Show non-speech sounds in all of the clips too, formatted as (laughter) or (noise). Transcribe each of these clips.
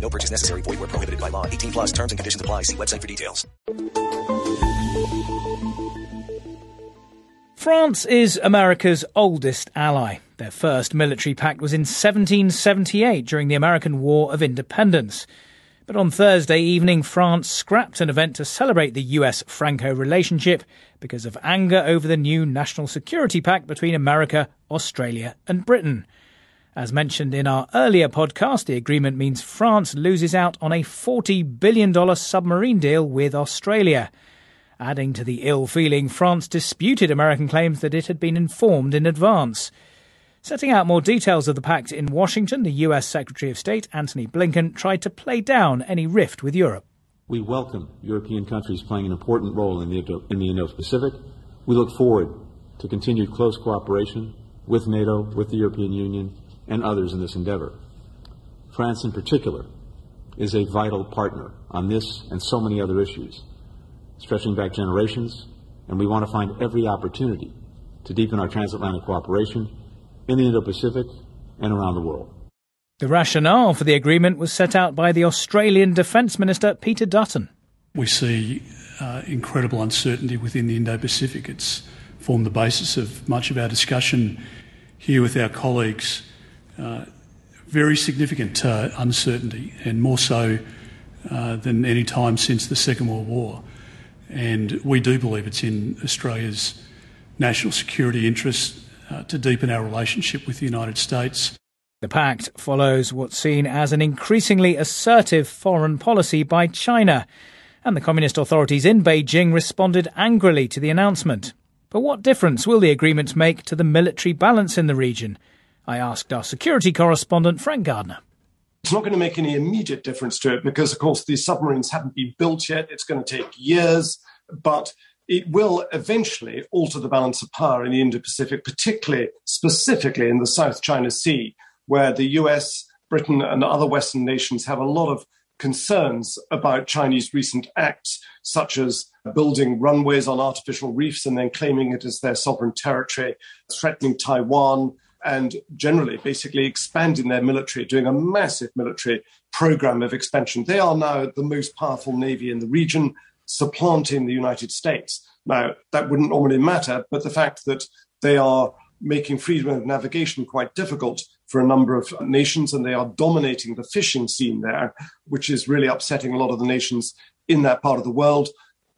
No purchase necessary. Void where prohibited by law. 18 plus terms and conditions apply. See website for details. France is America's oldest ally. Their first military pact was in 1778 during the American War of Independence. But on Thursday evening, France scrapped an event to celebrate the US Franco relationship because of anger over the new National Security Pact between America, Australia, and Britain. As mentioned in our earlier podcast, the agreement means France loses out on a $40 billion submarine deal with Australia. Adding to the ill feeling, France disputed American claims that it had been informed in advance. Setting out more details of the pact in Washington, the US Secretary of State Antony Blinken tried to play down any rift with Europe. We welcome European countries playing an important role in the, in the Indo-Pacific. We look forward to continued close cooperation with NATO, with the European Union, and others in this endeavor. France, in particular, is a vital partner on this and so many other issues, stretching back generations, and we want to find every opportunity to deepen our transatlantic cooperation in the Indo Pacific and around the world. The rationale for the agreement was set out by the Australian Defence Minister Peter Dutton. We see uh, incredible uncertainty within the Indo Pacific. It's formed the basis of much of our discussion here with our colleagues very significant uh, uncertainty, and more so uh, than any time since the Second World War. And we do believe it's in Australia's national security interest uh, to deepen our relationship with the United States. The pact follows what's seen as an increasingly assertive foreign policy by China, and the communist authorities in Beijing responded angrily to the announcement. But what difference will the agreement make to the military balance in the region? I asked our security correspondent, Frank Gardner. It's not going to make any immediate difference to it because, of course, these submarines haven't been built yet. It's going to take years, but it will eventually alter the balance of power in the Indo Pacific, particularly, specifically in the South China Sea, where the US, Britain, and other Western nations have a lot of concerns about Chinese recent acts, such as building runways on artificial reefs and then claiming it as their sovereign territory, threatening Taiwan, and generally basically expanding their military, doing a massive military program of expansion. They are now the most powerful navy in the region, supplanting the United States. Now, that wouldn't normally matter, but the fact that they are making freedom of navigation quite difficult for a number of nations, and they are dominating the fishing scene there, which is really upsetting a lot of the nations in that part of the world,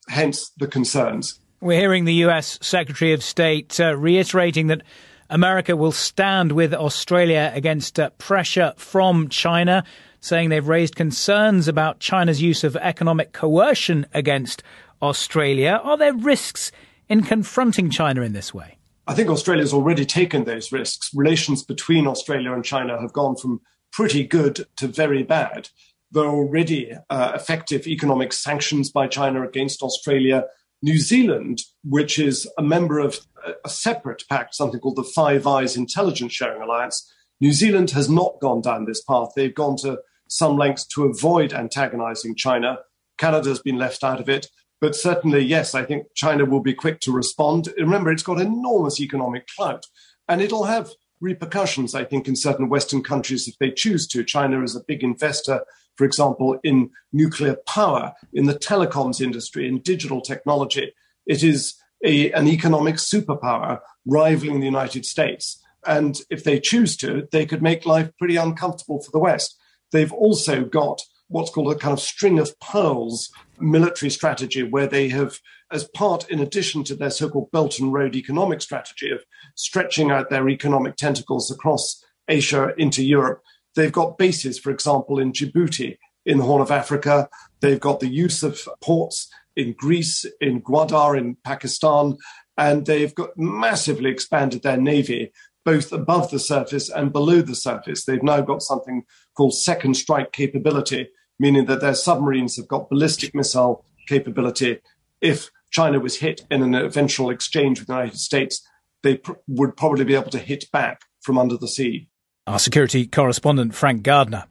hence the concerns. We're hearing the US Secretary of State uh, reiterating that America will stand with Australia against uh, pressure from China, saying they've raised concerns about China's use of economic coercion against Australia. Are there risks in confronting China in this way? I think Australia's already taken those risks. Relations between Australia and China have gone from pretty good to very bad. There are already uh, effective economic sanctions by China against Australia. New Zealand, which is a member of a separate pact, something called the Five Eyes Intelligence Sharing Alliance. New Zealand has not gone down this path. They've gone to some lengths to avoid antagonizing China. Canada's been left out of it. But certainly, yes, I think China will be quick to respond. Remember, it's got enormous economic clout, and it'll have repercussions, I think, in certain Western countries if they choose to. China is a big investor, for example, in nuclear power, in the telecoms industry, in digital technology. It is a, an economic superpower rivaling the United States. And if they choose to, they could make life pretty uncomfortable for the West. They've also got what's called a kind of string of pearls military strategy, where they have, as part, in addition to their so called Belt and Road economic strategy of stretching out their economic tentacles across Asia into Europe, they've got bases, for example, in Djibouti, in the Horn of Africa. They've got the use of ports in Greece, in Gwadar, in Pakistan, and they've got massively expanded their navy, both above the surface and below the surface. They've now got something called second strike capability, meaning that their submarines have got ballistic missile capability. If China was hit in an eventual exchange with the United States, they pr- would probably be able to hit back from under the sea. Our security correspondent, Frank Gardner.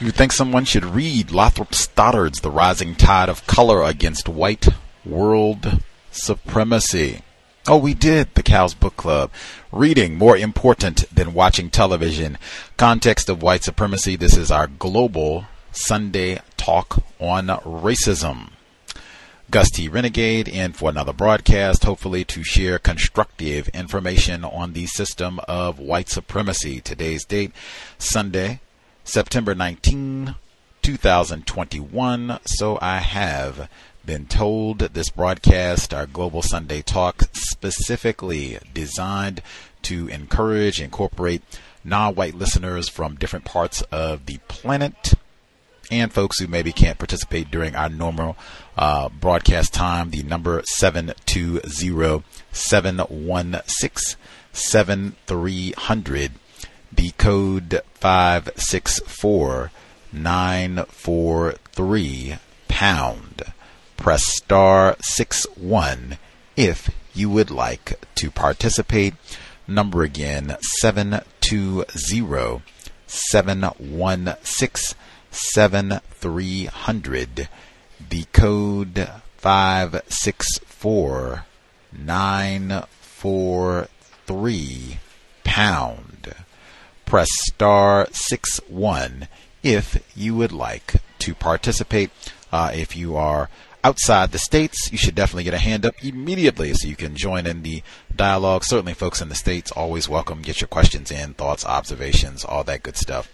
You think someone should read Lothrop Stoddard's The Rising Tide of Color Against White World Supremacy? Oh, we did, the Cows Book Club. Reading more important than watching television. Context of white supremacy. This is our global Sunday talk on racism. Gus T. Renegade in for another broadcast, hopefully to share constructive information on the system of white supremacy. Today's date, Sunday, September 19, 2021. So I have been told this broadcast, our Global Sunday Talk, specifically designed to encourage, incorporate non white listeners from different parts of the planet and folks who maybe can't participate during our normal uh, broadcast time. The number 720 716 7300. The code 564 943 pound press star 6 1 if you would like to participate. Number again 720 716 7300. The code 564 943 pound. Press star 6 1 if you would like to participate. Uh, if you are outside the states, you should definitely get a hand up immediately so you can join in the dialogue. Certainly, folks in the states always welcome. Get your questions in, thoughts, observations, all that good stuff.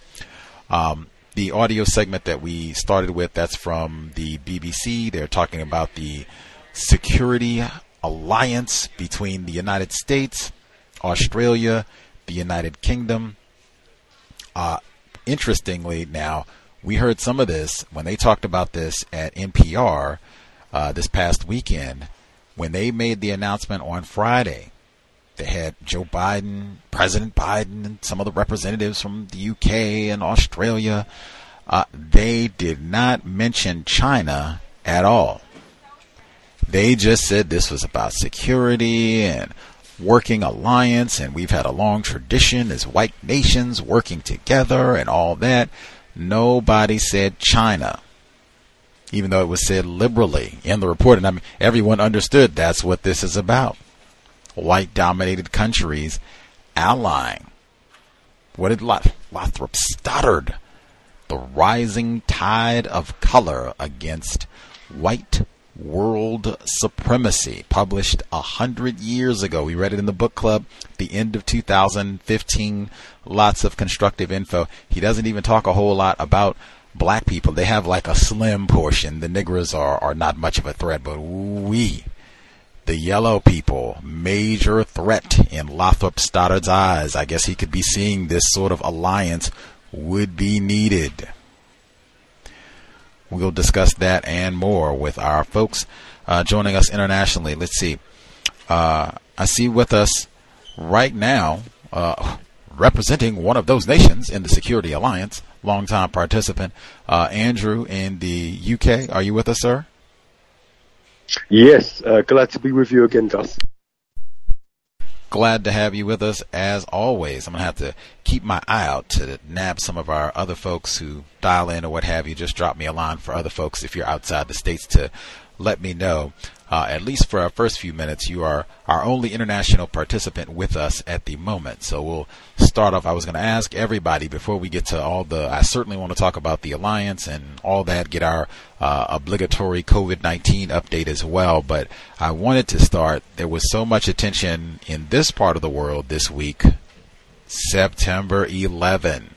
Um, the audio segment that we started with, that's from the BBC. They're talking about the security alliance between the United States, Australia, the United Kingdom. Uh, interestingly, now, we heard some of this when they talked about this at NPR uh, this past weekend when they made the announcement on Friday. They had Joe Biden, President Biden, and some of the representatives from the UK and Australia. Uh, they did not mention China at all. They just said this was about security and working alliance, and we've had a long tradition as white nations working together and all that. Nobody said China even though it was said liberally in the report. And I mean, everyone understood that's what this is about. White dominated countries allying. What did Lothrop Stoddard? The rising tide of color against white world supremacy, published a hundred years ago. We read it in the book club, the end of 2015. Lots of constructive info. He doesn't even talk a whole lot about black people, they have like a slim portion. The niggers are, are not much of a threat, but we, the yellow people, major threat in Lothrop Stoddard's eyes. I guess he could be seeing this sort of alliance would be needed. We'll discuss that and more with our folks uh, joining us internationally. Let's see. Uh, I see with us right now, uh, representing one of those nations in the Security Alliance, longtime participant. Uh, Andrew in the UK, are you with us, sir? Yes, uh, glad to be with you again, Gus. Glad to have you with us as always. I'm going to have to keep my eye out to nab some of our other folks who dial in or what have you. Just drop me a line for other folks if you're outside the States to let me know uh, at least for our first few minutes, you are our only international participant with us at the moment. So we'll start off. I was going to ask everybody before we get to all the. I certainly want to talk about the alliance and all that. Get our uh, obligatory COVID nineteen update as well. But I wanted to start. There was so much attention in this part of the world this week. September 11.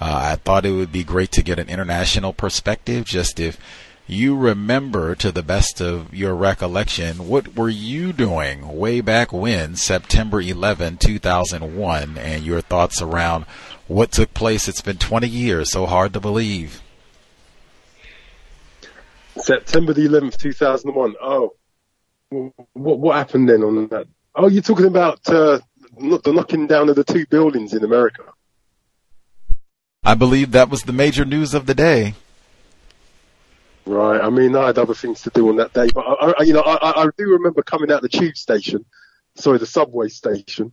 Uh, I thought it would be great to get an international perspective, just if you remember to the best of your recollection, what were you doing way back when, September 11, 2001, and your thoughts around what took place? It's been 20 years, so hard to believe. September the 11th, 2001. Oh, what, what happened then on that? Oh, you're talking about uh, the knocking down of the two buildings in America. I believe that was the major news of the day. Right. I mean, I had other things to do on that day, but I, I you know, I, I do remember coming out the tube station, sorry, the subway station,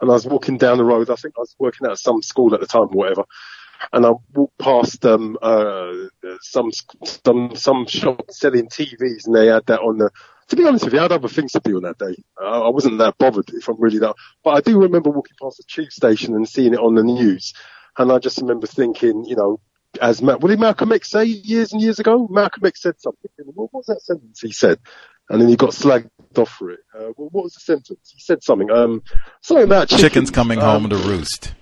and I was walking down the road. I think I was working at some school at the time, or whatever. And I walked past um, uh, some some some shop selling TVs, and they had that on the. To be honest with you, I had other things to do on that day. I, I wasn't that bothered if I'm really that. But I do remember walking past the tube station and seeing it on the news, and I just remember thinking, you know, as Ma- what did Malcolm X say years and years ago? Malcolm X said something. What was that sentence he said? And then he got slagged off for it. Uh, what was the sentence? He said something. Um, something about chickens, chickens coming um, home to roost.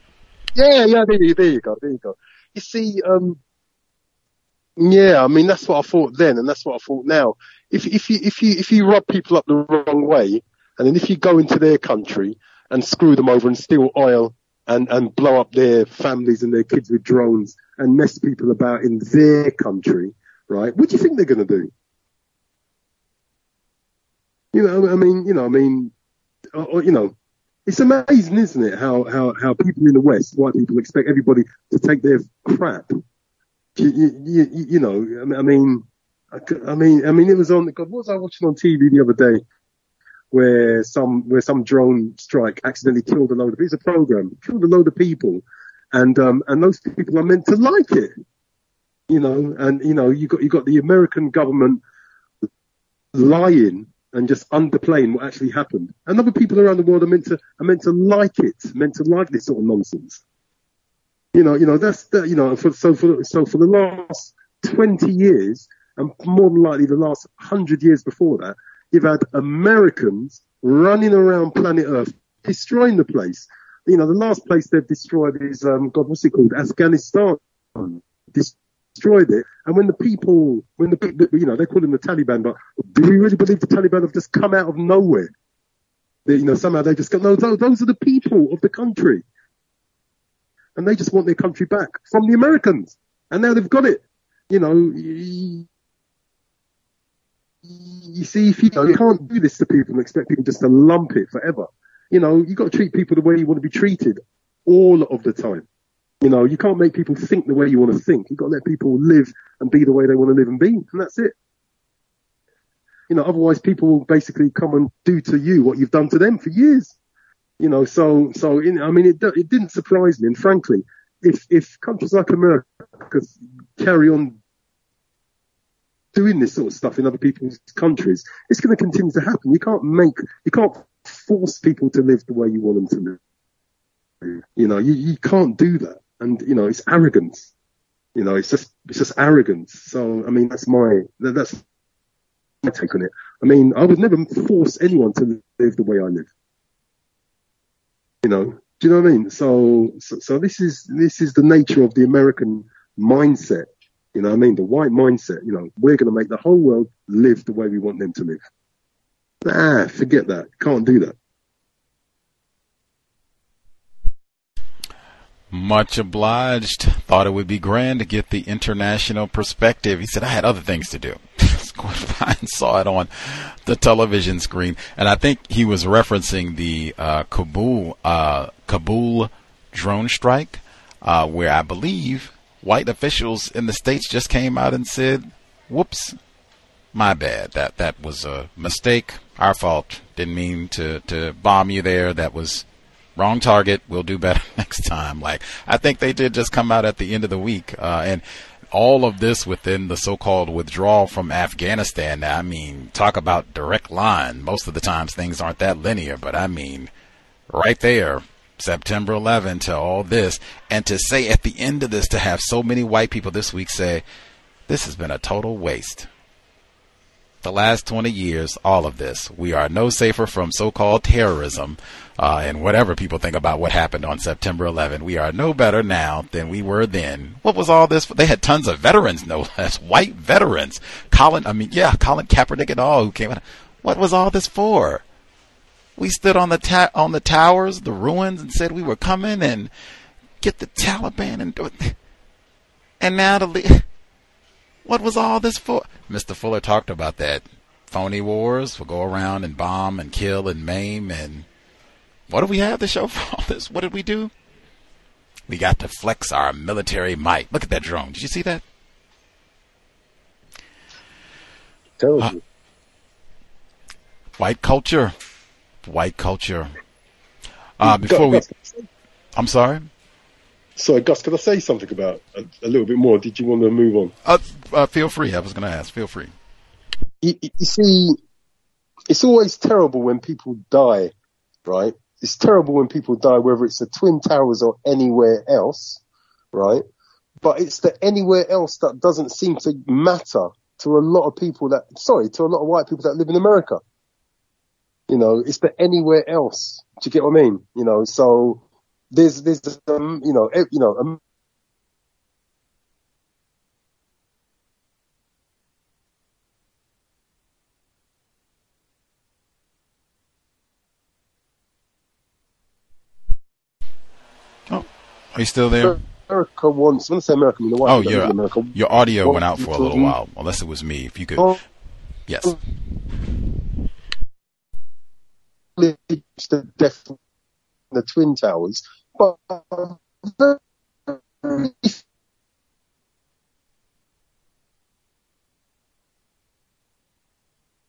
Yeah, yeah, there, you- there you go, there you go. You see, um, yeah, I mean that's what I thought then, and that's what I thought now. If if you if you if you rub people up the wrong way, and then if you go into their country and screw them over and steal oil and and blow up their families and their kids with drones and mess people about in their country, right? What do you think they're going to do? You know, I mean, you know, I mean, or, or, you know, it's amazing, isn't it? How how how people in the West, white people, expect everybody to take their crap. You, you, you, you know, I mean- I mean, I, c- I mean, I mean, it was on. God, what was I watching on TV the other day? Where some where some drone strike accidentally killed a load of. It's a program killed a load of people, and um and those people are meant to like it, you know. And you know, you got you got the American government lying and just underplaying what actually happened. And other people around the world are meant to are meant to like it, meant to like this sort of nonsense. You know, you know that's that. You know, for, so for so for the last twenty years, and more than likely the last hundred years before that, you've had Americans running around planet Earth destroying the place. You know, the last place they've destroyed is um, God, what's it called? Afghanistan. Destroyed it, and when the people, when the people, you know, they call them the Taliban, but do we really believe the Taliban have just come out of nowhere? They, you know, somehow they just go, no, those are the people of the country. And they just want their country back from the Americans. And now they've got it. You know, you, see, if you, you can't do this to people and expect people just to lump it forever. You know, you got to treat people the way you want to be treated all of the time. You know, you can't make people think the way you want to think. You've got to let people live and be the way they want to live and be. And that's it. You know, otherwise people will basically come and do to you what you've done to them for years. You know, so, so, in, I mean, it, it didn't surprise me. And frankly, if, if countries like America carry on doing this sort of stuff in other people's countries, it's going to continue to happen. You can't make, you can't force people to live the way you want them to live. You know, you, you can't do that. And, you know, it's arrogance. You know, it's just, it's just arrogance. So, I mean, that's my, that's my take on it. I mean, I would never force anyone to live the way I live. You know, do you know what I mean? So, so, so this is, this is the nature of the American mindset. You know what I mean? The white mindset, you know, we're going to make the whole world live the way we want them to live. Ah, forget that. Can't do that. Much obliged. Thought it would be grand to get the international perspective. He said, I had other things to do. (laughs) I (laughs) saw it on the television screen. And I think he was referencing the uh, Kabul, uh, Kabul drone strike, uh, where I believe white officials in the States just came out and said, whoops, my bad. That that was a mistake. Our fault. Didn't mean to to bomb you there. That was wrong target. We'll do better (laughs) next time. Like I think they did just come out at the end of the week, uh, and all of this within the so-called withdrawal from Afghanistan. I mean, talk about direct line. Most of the times things aren't that linear, but I mean, right there. September 11 to all this, and to say at the end of this to have so many white people this week say, this has been a total waste the last 20 years, all of this. We are no safer from so called terrorism uh, and whatever people think about what happened on September 11. We are no better now than we were then. What was all this? For? They had tons of veterans, no less, (laughs) white veterans. Colin, I mean, yeah, Colin Kaepernick and all who came out. What was all this for? We stood on the ta- on the towers, the ruins, and said we were coming and get the Taliban and do it. And now to le- what was all this for? Mr. Fuller talked about that. Phony wars will go around and bomb and kill and maim and what do we have to show for all this? What did we do? We got to flex our military might. Look at that drone. Did you see that? Terrible. Uh, white culture. White culture. Uh, before we, I'm sorry. Sorry, Gus, could I say something about a, a little bit more? Did you want to move on? Uh, uh, feel free. I was going to ask. Feel free. You, you see, it's always terrible when people die, right? It's terrible when people die, whether it's the Twin Towers or anywhere else, right? But it's the anywhere else that doesn't seem to matter to a lot of people that, sorry, to a lot of white people that live in America. You know, it's the anywhere else. Do you get what I mean? You know, so there's, there's, um, you know, you know, um, Oh, are you still there? America wants, when I say America, I mean the white Oh, people that live your America. your audio went out for a little while. Unless it was me. If you could, Oh. yes. The death of the Twin Towers, but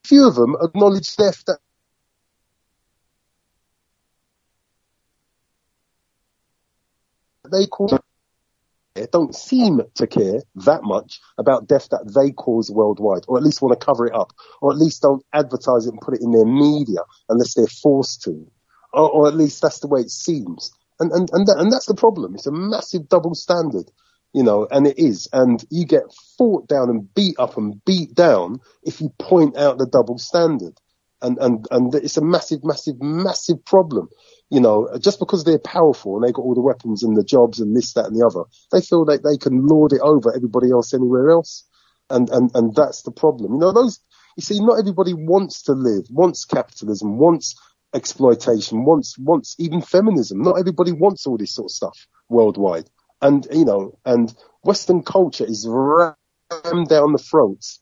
few of them acknowledge death that they cause don't seem to care that much about death that they cause worldwide, or at least want to cover it up, or at least don't advertise it and put it in their media unless they're forced to, or, or at least that's the way it seems. And and and, that, and that's the problem. It's a massive double standard, you know, and it is. And you get fought down and beat up and beat down if you point out the double standard. And and and it's a massive, massive, massive problem you know, just because they're powerful and they got all the weapons and the jobs and this, that and the other, they feel that they can lord it over everybody else anywhere else. And, and, and that's the problem. You know, those, you see, not everybody wants to live, wants capitalism, wants exploitation, wants, wants even feminism. Not everybody wants all this sort of stuff worldwide. And, you know, and Western culture is rammed down the throats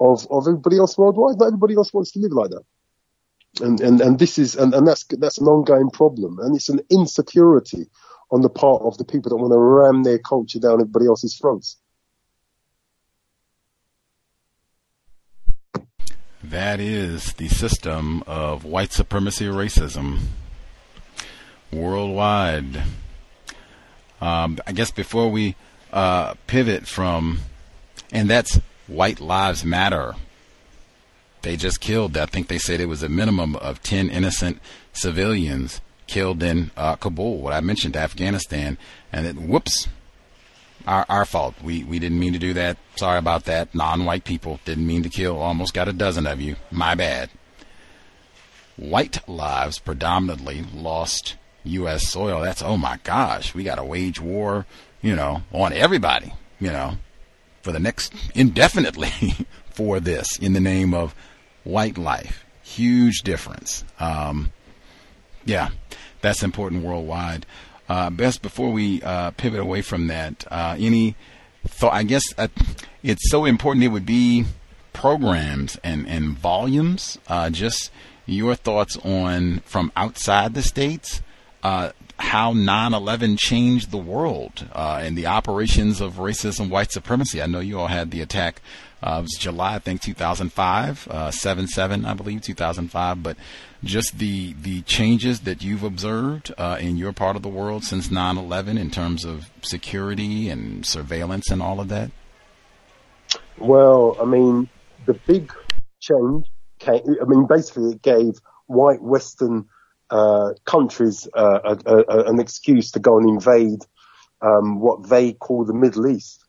of, of everybody else worldwide. Not everybody else wants to live like that and and and this is and, and that's that's an ongoing problem, and it's an insecurity on the part of the people that want to ram their culture down everybody else's throats. That is the system of white supremacy racism worldwide. Um, I guess before we uh, pivot from, and that's White Lives Matter. They just killed, I think they said it was a minimum of 10 innocent civilians killed in uh, Kabul, what I mentioned, Afghanistan. And it, whoops, our, our fault. We, we didn't mean to do that. Sorry about that. Non white people didn't mean to kill. Almost got a dozen of you. My bad. White lives predominantly lost U.S. soil. That's, oh my gosh, we got to wage war, you know, on everybody, you know, for the next indefinitely (laughs) for this in the name of white life. Huge difference. Um, yeah, that's important worldwide. Uh, best before we uh, pivot away from that, uh, any thought? I guess uh, it's so important. It would be programs and and volumes. Uh, just your thoughts on from outside the states. Uh, how 9/11 changed the world uh, and the operations of racism, white supremacy. I know you all had the attack. Uh, it was July, I think, 2005, uh, 7/7, I believe, 2005. But just the the changes that you've observed uh, in your part of the world since 9/11 in terms of security and surveillance and all of that. Well, I mean, the big change came. I mean, basically, it gave white Western uh, countries uh, a, a, an excuse to go and invade um, what they call the Middle East.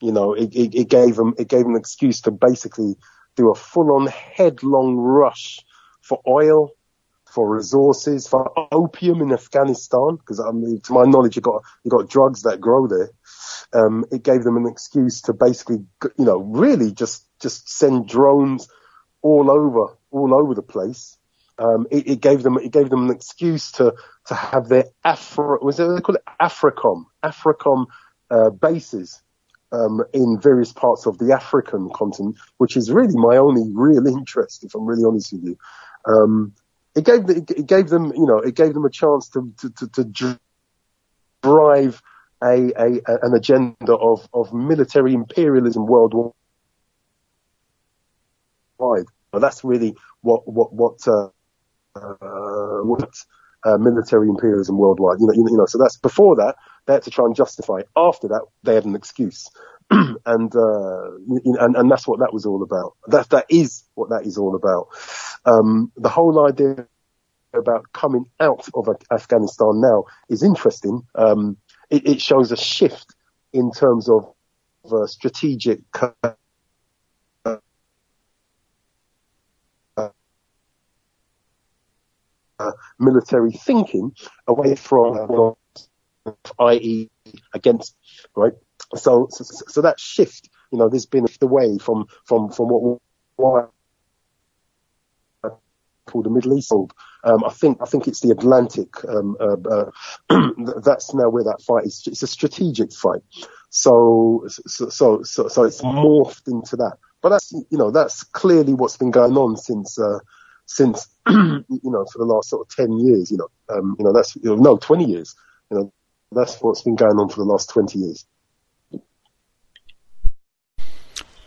You know, it, it, it gave them it gave them an excuse to basically do a full-on headlong rush for oil, for resources, for opium in Afghanistan. Because I mean, to my knowledge, you got you got drugs that grow there. Um, it gave them an excuse to basically, you know, really just just send drones all over all over the place. Um, it, it, gave them it gave them an excuse to to have their Afro was it they call it Africom Africom uh, bases um, in various parts of the African continent, which is really my only real interest, if I'm really honest with you. Um, it gave it gave them you know it gave them a chance to to, to, to drive a, a an agenda of of military imperialism worldwide But that's really what what what uh, uh, what uh, military imperialism worldwide. You know, you know. So that's before that they had to try and justify. After that, they had an excuse, (clears throat) and uh, and and that's what that was all about. That that is what that is all about. Um, the whole idea about coming out of Afghanistan now is interesting. Um, it, it, shows a shift in terms of uh, strategic. Military thinking away from, uh, i.e., against, right? So, so, so that shift, you know, there's been a shift away from from from what, what called the Middle East. Um, I think I think it's the Atlantic. Um, uh, uh, (clears throat) that's now where that fight is. It's a strategic fight. So so so so, so it's morphed into that. But that's you know that's clearly what's been going on since uh, since (clears throat) you know for the last sort of ten years. You know um, you know that's you know, no twenty years. You know that's what's been going on for the last twenty years.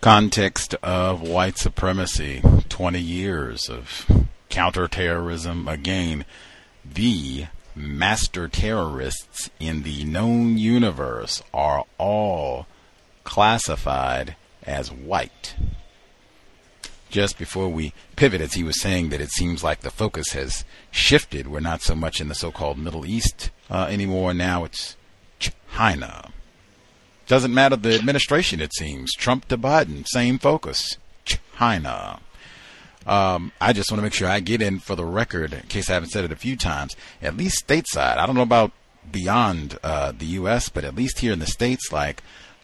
Context of white supremacy, 20 years of counterterrorism. Again, the master terrorists in the known universe are all classified as white. Just before we pivot, as he was saying that it seems like the focus has shifted. We're not so much in the so-called Middle East uh, anymore. Now it's China. Doesn't matter the administration, it seems. Trump to Biden, same focus. China. Um, I just want to make sure I get in for the record, in case I haven't said it a few times, at least stateside. I don't know about beyond uh, the U.S., but at least here in the States, like,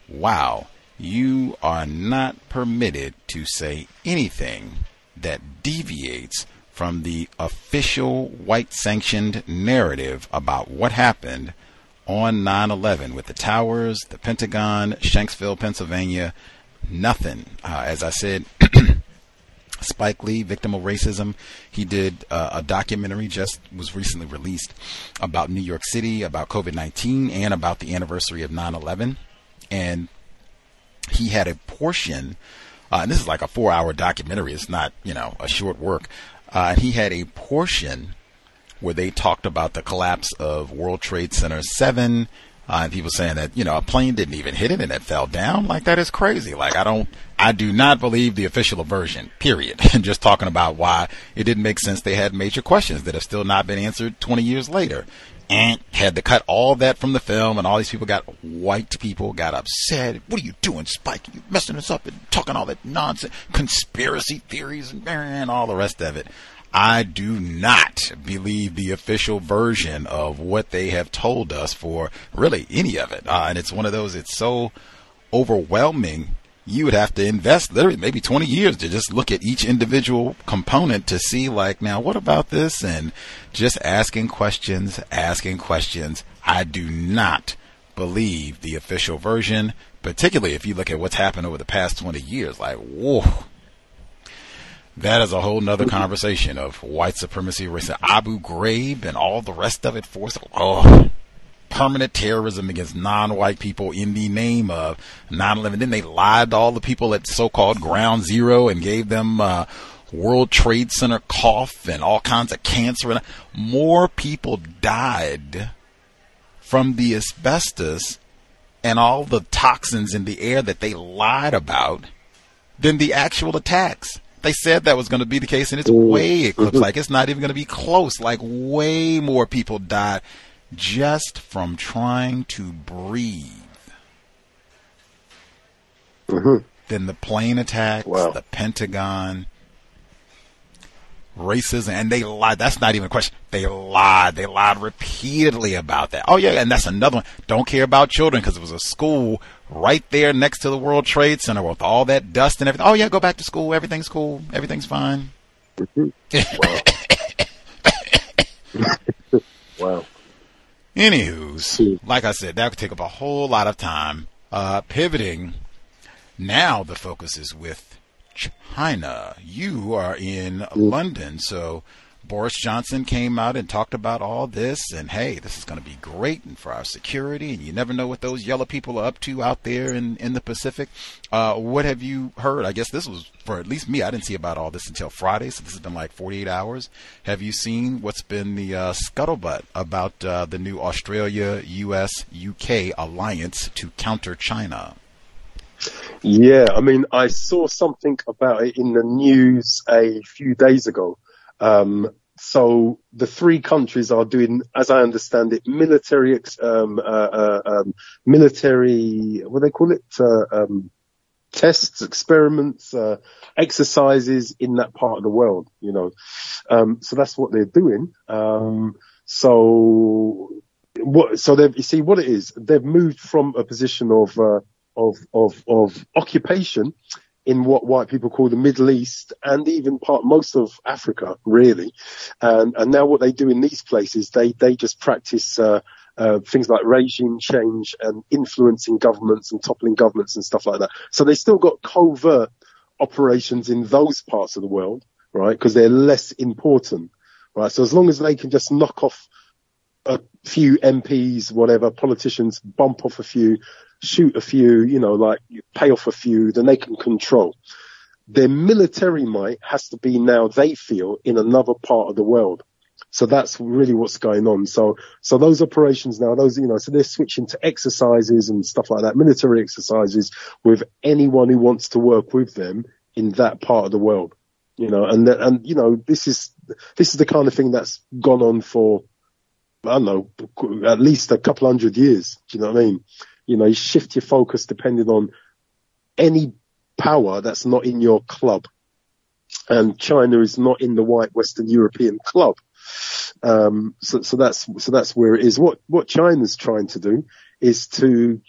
wow, you are not permitted to say anything that deviates from the official white sanctioned narrative about what happened on 9 11 with the towers, the Pentagon, Shanksville, Pennsylvania. Nothing. Uh, as I said, (clears throat) Spike Lee, victim of racism. He did uh, a documentary just was recently released about New York City, about COVID 19, and about the anniversary of 9 11. And he had a portion, uh, and this is like a four hour documentary, it's not, you know, a short work. Uh, he had a portion where they talked about the collapse of World Trade Center 7 uh, and people saying that, you know, a plane didn't even hit it and it fell down. Like, that is crazy. Like, I don't, I do not believe the official version, period. And (laughs) just talking about why it didn't make sense. They had major questions that have still not been answered 20 years later. And had to cut all that from the film, and all these people got white people got upset. What are you doing, Spike? You messing us up and talking all that nonsense, conspiracy theories, and, and all the rest of it. I do not believe the official version of what they have told us for really any of it. Uh, and it's one of those, it's so overwhelming. You would have to invest literally maybe 20 years to just look at each individual component to see, like, now what about this? And just asking questions, asking questions. I do not believe the official version, particularly if you look at what's happened over the past 20 years. Like, whoa that is a whole nother conversation of white supremacy, racism, Abu Ghraib, and all the rest of it. Forced, oh, permanent terrorism against non-white people in the name of 9/11. Then they lied to all the people at so-called Ground Zero and gave them uh, World Trade Center cough and all kinds of cancer. And more people died from the asbestos and all the toxins in the air that they lied about than the actual attacks. They said that was going to be the case, and it's way it looks like it's not even going to be close. Like way more people died just from trying to breathe mm-hmm. than the plane attacks, wow. the Pentagon, racism, and they lied. That's not even a question. They lied. They lied repeatedly about that. Oh yeah, and that's another one. Don't care about children because it was a school right there next to the World Trade Center with all that dust and everything. Oh yeah, go back to school. Everything's cool. Everything's fine. (laughs) Wow. (laughs) wow. Anywho's, like I said, that could take up a whole lot of time. Uh, pivoting, now the focus is with China. You are in London, so Boris Johnson came out and talked about all this, and hey, this is going to be great and for our security, and you never know what those yellow people are up to out there in, in the Pacific. Uh, what have you heard? I guess this was, for at least me, I didn't see about all this until Friday, so this has been like 48 hours. Have you seen what's been the uh, scuttlebutt about uh, the new Australia, US, UK alliance to counter China? Yeah, I mean, I saw something about it in the news a few days ago. Um, so the three countries are doing, as I understand it, military, um, uh, uh, um, military, what do they call it? Uh, um, tests, experiments, uh, exercises in that part of the world, you know. Um, so that's what they're doing. Um, so what, so they've, you see what it is, they've moved from a position of, uh, of, of, of occupation in what white people call the Middle East and even part, most of Africa, really. And, and now what they do in these places, they, they just practice, uh, uh, things like regime change and influencing governments and toppling governments and stuff like that. So they still got covert operations in those parts of the world, right? Because they're less important, right? So as long as they can just knock off a few MPs, whatever, politicians, bump off a few, shoot a few, you know, like you pay off a few, then they can control. Their military might has to be now, they feel, in another part of the world. So that's really what's going on. So, so those operations now, those, you know, so they're switching to exercises and stuff like that, military exercises with anyone who wants to work with them in that part of the world, you know, and, and, you know, this is, this is the kind of thing that's gone on for, I don't know, at least a couple hundred years. Do you know what I mean? You know, you shift your focus depending on any power that's not in your club. And China is not in the white Western European club. Um, so, so that's, so that's where it is. What, what China's trying to do is to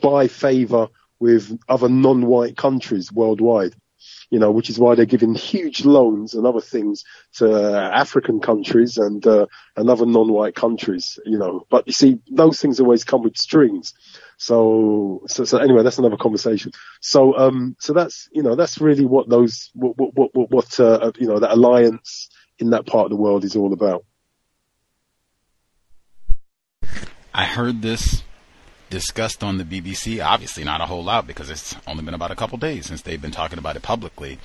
buy favor with other non-white countries worldwide you know, which is why they're giving huge loans and other things to uh, African countries and uh, and other non-white countries, you know. But you see, those things always come with strings. So, so, so anyway, that's another conversation. So, um, so that's you know, that's really what those what what what, what uh, you know that alliance in that part of the world is all about. I heard this discussed on the BBC. Obviously, not a whole lot because it's only been about a couple days since they've been talking about it publicly.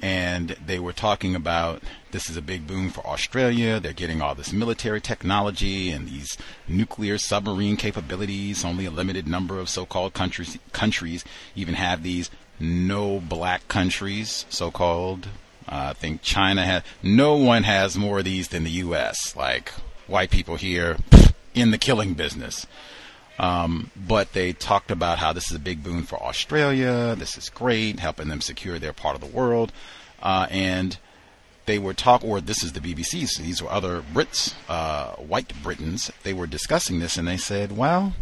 And they were talking about this is a big boom for Australia. They're getting all this military technology and these nuclear submarine capabilities. Only a limited number of so-called countries countries even have these no black countries, so-called. Uh, I think China has. No one has more of these than the U.S. Like white people here in the killing business. Um, but they talked about how this is a big boon for Australia. This is great, helping them secure their part of the world. Uh, and they were talk, or this is the BBC, so these were other Brits, uh, white Britons. They were discussing this, and they said, "Well,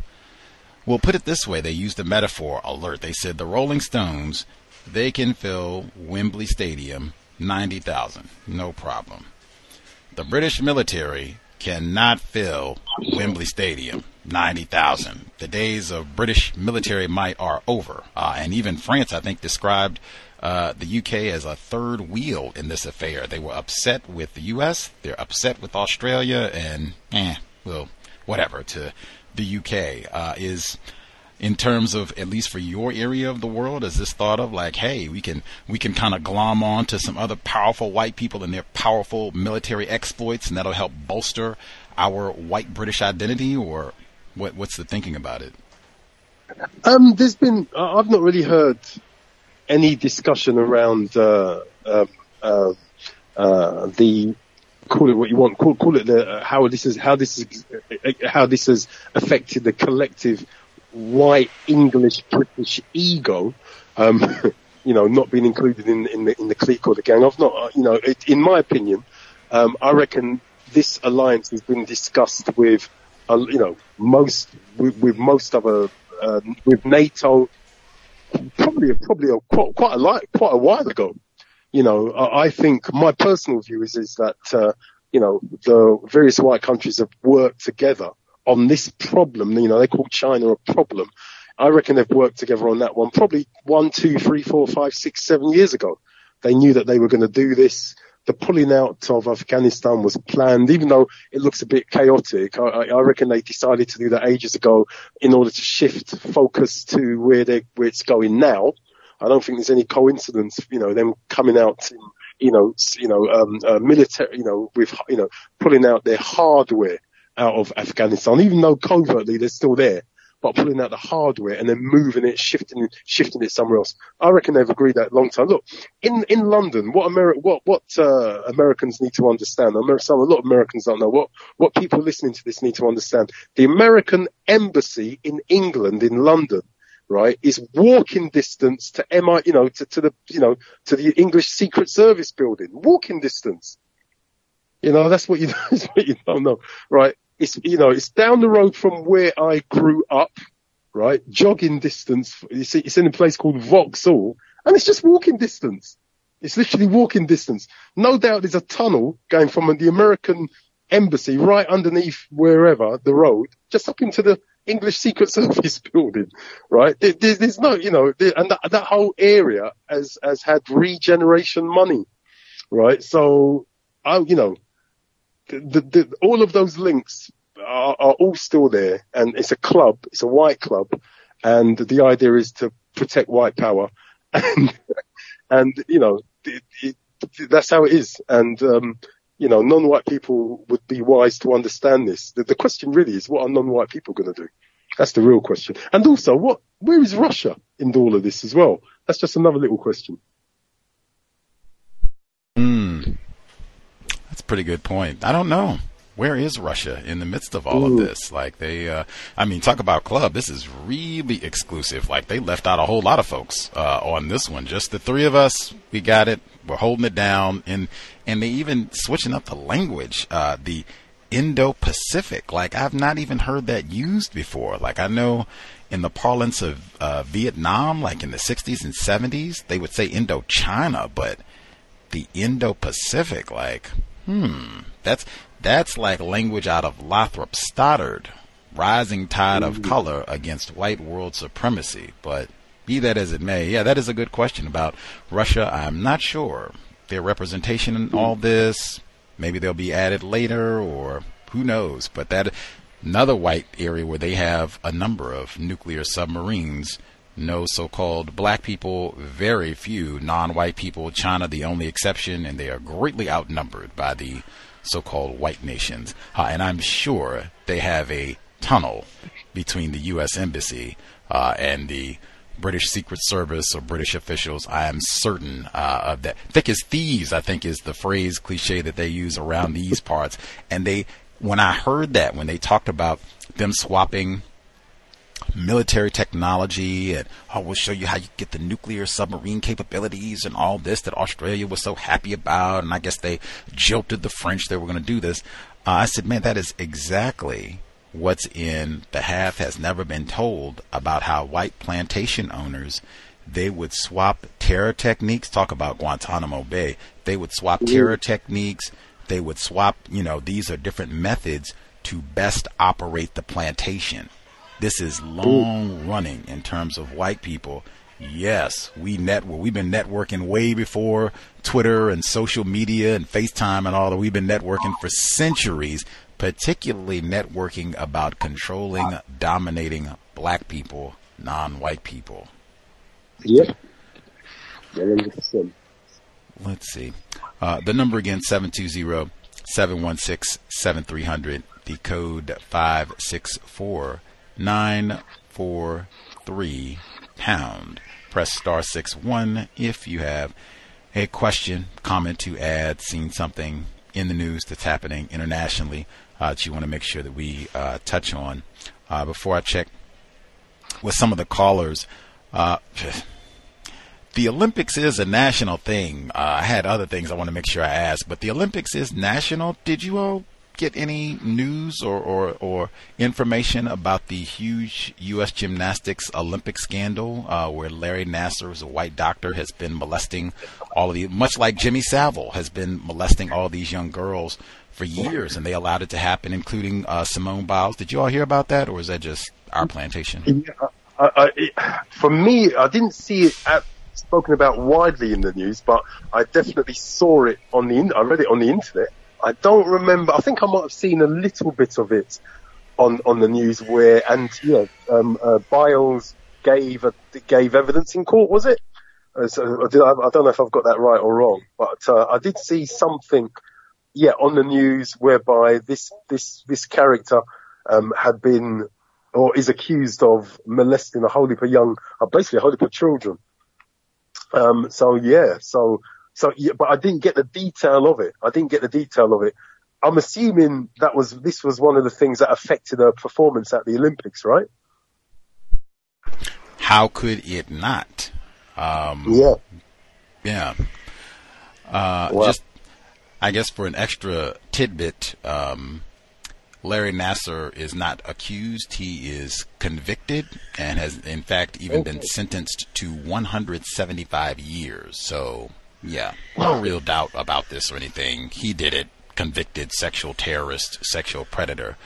we'll put it this way." They used the metaphor alert. They said the Rolling Stones, they can fill Wembley Stadium, ninety thousand, no problem. The British military cannot fill Wembley Stadium. 90,000. The days of British military might are over. Uh, and even France, I think, described uh, the UK as a third wheel in this affair. They were upset with the US, they're upset with Australia, and eh, well, whatever to the UK. Uh, is in terms of at least for your area of the world is this thought of like hey we can we can kind of glom on to some other powerful white people and their powerful military exploits and that'll help bolster our white british identity or what what's the thinking about it? Um there's been i've not really heard any discussion around uh, uh, uh, uh the call it what you want call, call it the how this is how this is how this has affected the collective white English British ego, um, (laughs) you know, not being included in, in the in the clique or the gang. I've not, uh, you know, it, in my opinion, um, I reckon this alliance has been discussed with, uh, you know, most with, with most other uh, with NATO, probably probably a, quite quite a lot, quite a while ago. You know, I, I think my personal view is is that uh, you know the various white countries have worked together on this problem. You know, they call China a problem. I reckon they've worked together on that one probably one, two, three, four, five, six, seven years ago. They knew that they were going to do this. the pulling out of Afghanistan was planned, even though it looks a bit chaotic. I, I reckon they decided to do that ages ago in order to shift focus to where they where it's going now. I don't think there's any coincidence, you know, them coming out, you know, you know, um, uh, military, you know, with, you know, pulling out their hardware out of Afghanistan, even though covertly they're still there but pulling out the hardware and then moving it, shifting, shifting it somewhere else. I reckon they've agreed that long time. Look, in, in London, what Ameri- what, what, uh, Americans need to understand, some, a lot of Americans don't know, what, what people listening to this need to understand, the American embassy in England, in London, right, is walking distance to MI, you know, to, to the, you know, to the English Secret Service building. Walking distance. You know, that's what you, (laughs) that's what you don't know, right? It's you know it's down the road from where I grew up, right? Jogging distance. It's, it's in a place called Vauxhall, and it's just walking distance. It's literally walking distance. No doubt there's a tunnel going from the American embassy right underneath wherever the road, just up into the English Secret (laughs) Service building, right? There, there's no, you know, there, and that, that whole area has has had regeneration money, right? So, I, you know, the, the, all of those links are, are, all still there, and it's a club, it's a white club, and the idea is to protect white power, (laughs) and and you know it, it, that's how it is, and um, you know non-white people would be wise to understand this. The, the question really is, what are non-white people going to do? That's the real question, and also what where is Russia in all of this as well? That's just another little question. Mm pretty good point. I don't know. Where is Russia in the midst of all Ooh. of this? Like they, uh, I mean, talk about club. This is really exclusive. Like they left out a whole lot of folks uh, on this one. Just the three of us. We got it. We're holding it down, and and they even switching up the language. Uh, the Indo-Pacific. Like I've not even heard that used before. Like I know in the parlance of uh, Vietnam, like in the 60s and 70s, they would say Indochina, but the Indo-Pacific, like Hmm. That's that's like language out of Lothrop Stoddard, rising tide of color against white world supremacy. But be that as it may, yeah, that is a good question about Russia. I'm not sure their representation in all this. Maybe they'll be added later, or who knows? But that another white area where they have a number of nuclear submarines no so-called black people, very few non-white people. China the only exception, and they are greatly outnumbered by the so-called white nations. Uh, and I'm sure they have a tunnel between the U.S. embassy uh, and the British Secret Service or British officials. I am certain uh, of that. Thick as thieves, I think, is the phrase cliche that they use around these parts. And they, when I heard that, when they talked about them swapping military technology and oh we'll show you how you get the nuclear submarine capabilities and all this that Australia was so happy about and I guess they jilted the French they were going to do this. Uh, I said, man, that is exactly what's in the half has never been told about how white plantation owners they would swap terror techniques. Talk about Guantanamo Bay. They would swap terror techniques. They would swap, you know, these are different methods to best operate the plantation. This is long running in terms of white people. Yes, we network. We've been networking way before Twitter and social media and FaceTime and all that. We've been networking for centuries, particularly networking about controlling, dominating black people, non-white people. Yep. Let's see. Uh, the number again, 720 716 7300. The code 564 943 pound. Press star 6 1 if you have a question, comment to add, seen something in the news that's happening internationally uh, that you want to make sure that we uh, touch on. Uh, before I check with some of the callers, uh, (sighs) the Olympics is a national thing. Uh, I had other things I want to make sure I ask, but the Olympics is national. Did you all get any news or, or, or information about the huge U.S. gymnastics Olympic scandal uh, where Larry Nassar, who's a white doctor, has been molesting all of the, much like Jimmy Savile has been molesting all these young girls for years, and they allowed it to happen, including uh, Simone Biles. Did you all hear about that, or is that just our plantation? Yeah, I, I, for me, I didn't see it at spoken about widely in the news, but I definitely saw it on the. I read it on the internet. I don't remember. I think I might have seen a little bit of it on on the news where, and yeah, um, uh, Biles gave a, gave evidence in court. Was it? Uh, so I, did, I, I don't know if I've got that right or wrong, but uh, I did see something, yeah, on the news whereby this this this character um, had been or is accused of molesting a whole heap of young, uh, basically a whole heap of children. Um, so yeah, so so yeah, but I didn't get the detail of it. I didn't get the detail of it. I'm assuming that was this was one of the things that affected her performance at the Olympics, right? How could it not? Um, yeah. Yeah. Uh, Well- just, I guess for an extra tidbit, um, Larry Nassar is not accused. He is convicted and has, in fact, even been sentenced to 175 years. So, yeah, no real doubt about this or anything. He did it. Convicted sexual terrorist, sexual predator.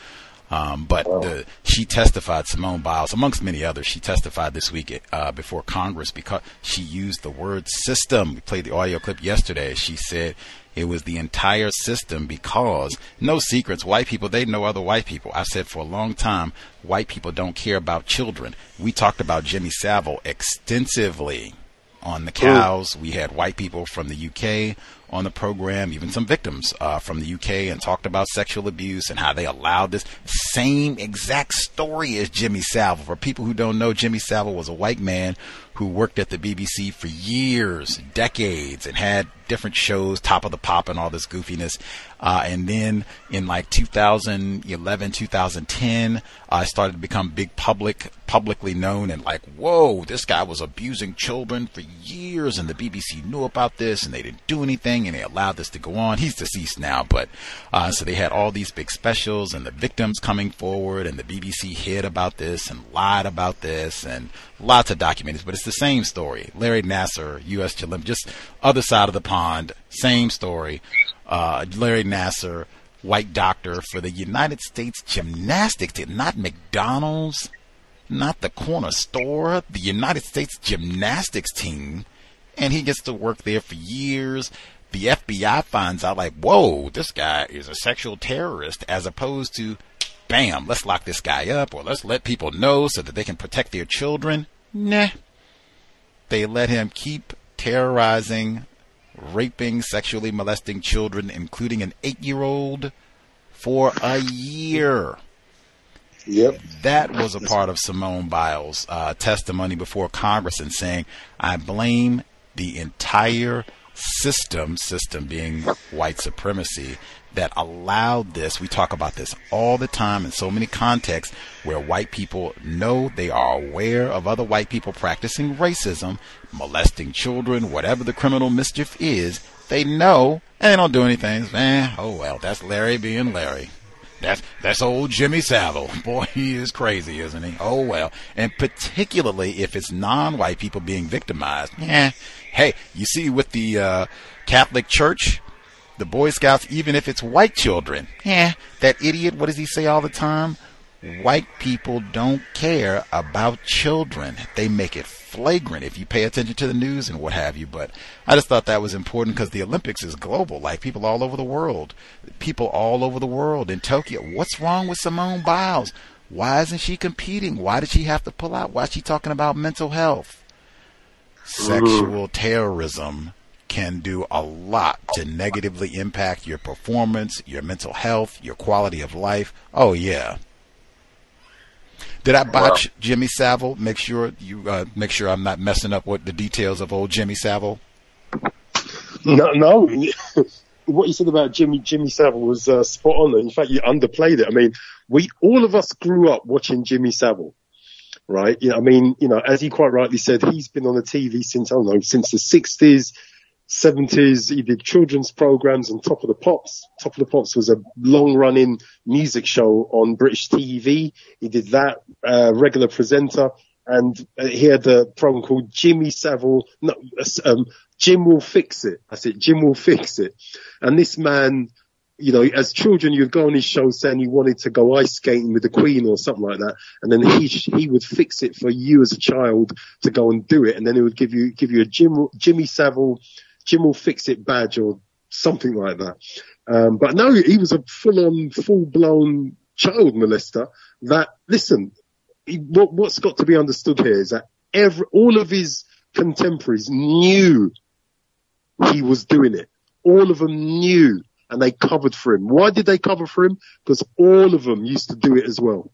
Um, but the, she testified, Simone Biles, amongst many others, she testified this week uh, before Congress because she used the word system. We played the audio clip yesterday. She said it was the entire system because, no secrets, white people, they know other white people. I said for a long time, white people don't care about children. We talked about Jimmy Savile extensively on the cows. We had white people from the UK on the program, even some victims uh, from the UK, and talked about sexual abuse and how they allowed this same exact story as Jimmy Savile. For people who don't know, Jimmy Savile was a white man who worked at the BBC for years, decades, and had different shows, Top of the Pop, and all this goofiness. Uh, and then in like 2011, 2010, I started to become big public, publicly known, and like, whoa, this guy was abusing children for years, and the BBC knew about this, and they didn't do anything, and they allowed this to go on. He's deceased now, but uh, so they had all these big specials, and the victims coming forward, and the BBC hid about this and lied about this, and lots of documentaries. But it's the same story. Larry Nassar, U.S. Olympic, just other side of the pond, same story. Uh, Larry Nassar, white doctor for the United States gymnastics team, not McDonald's, not the corner store, the United States gymnastics team, and he gets to work there for years. The FBI finds out, like, whoa, this guy is a sexual terrorist, as opposed to, bam, let's lock this guy up, or let's let people know so that they can protect their children. Nah. They let him keep terrorizing, raping, sexually molesting children, including an eight year old, for a year. Yep. That was a part of Simone Biles' uh, testimony before Congress and saying, I blame the entire system, system being white supremacy, that allowed this. We talk about this all the time in so many contexts where white people know they are aware of other white people practicing racism, molesting children, whatever the criminal mischief is. They know and they don't do anything. Eh, oh well, that's Larry being Larry. That's that's old Jimmy Savile. (laughs) Boy, he is crazy, isn't he? Oh well. And particularly if it's non-white people being victimized. Yeah. Hey, you see with the uh, Catholic Church, the Boy Scouts, even if it's white children. Yeah. That idiot. What does he say all the time? White people don't care about children. They make it flagrant if you pay attention to the news and what have you. But I just thought that was important because the Olympics is global, like people all over the world. People all over the world in Tokyo. What's wrong with Simone Biles? Why isn't she competing? Why did she have to pull out? Why is she talking about mental health? Mm-hmm. Sexual terrorism can do a lot to negatively impact your performance, your mental health, your quality of life. Oh yeah. Did I botch Jimmy Savile? Make sure you uh, make sure I'm not messing up with the details of old Jimmy Savile. No, no. (laughs) what you said about Jimmy Jimmy Savile was uh, spot on. In fact, you underplayed it. I mean, we all of us grew up watching Jimmy Savile, right? You know, I mean, you know, as he quite rightly said, he's been on the TV since I don't know, since the '60s, '70s. He did children's programs and Top of the Pops. Top of the Pops was a long-running music show on British TV. He did that, uh, regular presenter. And uh, he had a program called Jimmy Savile, no, um, Jim will fix it. I said, Jim will fix it. And this man, you know, as children, you'd go on his show saying you wanted to go ice skating with the Queen or something like that, and then he he would fix it for you as a child to go and do it, and then he would give you give you a Jim Jimmy Savile, Jim will fix it badge or something like that. Um, but no, he was a full on, full blown child molester. That listen, he, what, what's got to be understood here is that every all of his contemporaries knew he was doing it. All of them knew and they covered for him. Why did they cover for him? Because all of them used to do it as well.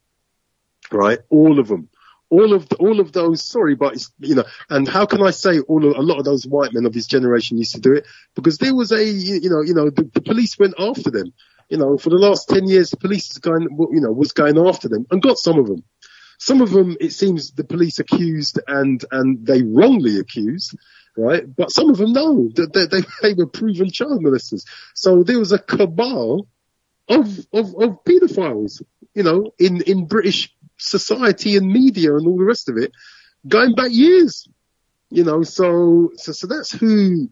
Right? All of them. All of the, all of those, sorry, but you know, and how can I say all of, a lot of those white men of his generation used to do it? Because there was a, you know, you know, the, the police went after them. You know, for the last 10 years, the police is going, you know, was going after them and got some of them. Some of them, it seems the police accused and, and they wrongly accused right? But some of them know that they, they, they, were proven child molesters. So there was a cabal of, of, of paedophiles, you know, in, in British society and media and all the rest of it going back years, you know, so, so, so that's who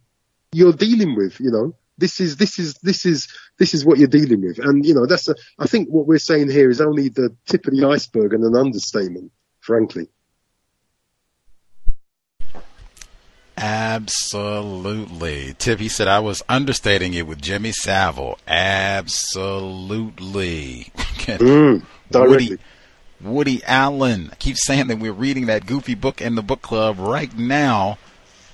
you're dealing with, you know. This is, this is, this is, this is what you're dealing with. And, you know, that's a, I think what we're saying here is only the tip of the iceberg and an understatement, frankly. Absolutely. Tip, he said I was understating it with Jimmy Savile. Absolutely. (laughs) mm, Woody, Woody Allen. I keep saying that we're reading that goofy book in the book club right now.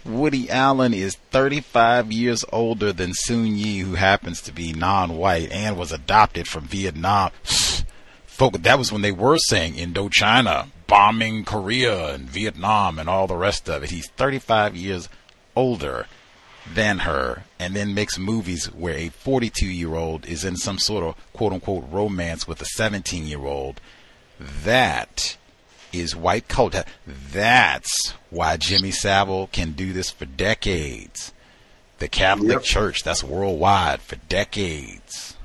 Woody Allen is 35 years older than Soon Yi, who happens to be non-white and was adopted from Vietnam. (sighs) Folk, that was when they were saying Indochina bombing Korea and Vietnam and all the rest of it. He's 35 years older than her and then makes movies where a 42 year old is in some sort of quote unquote romance with a 17 year old. That is white culture. That's why Jimmy Savile can do this for decades. The Catholic yep. Church, that's worldwide for decades.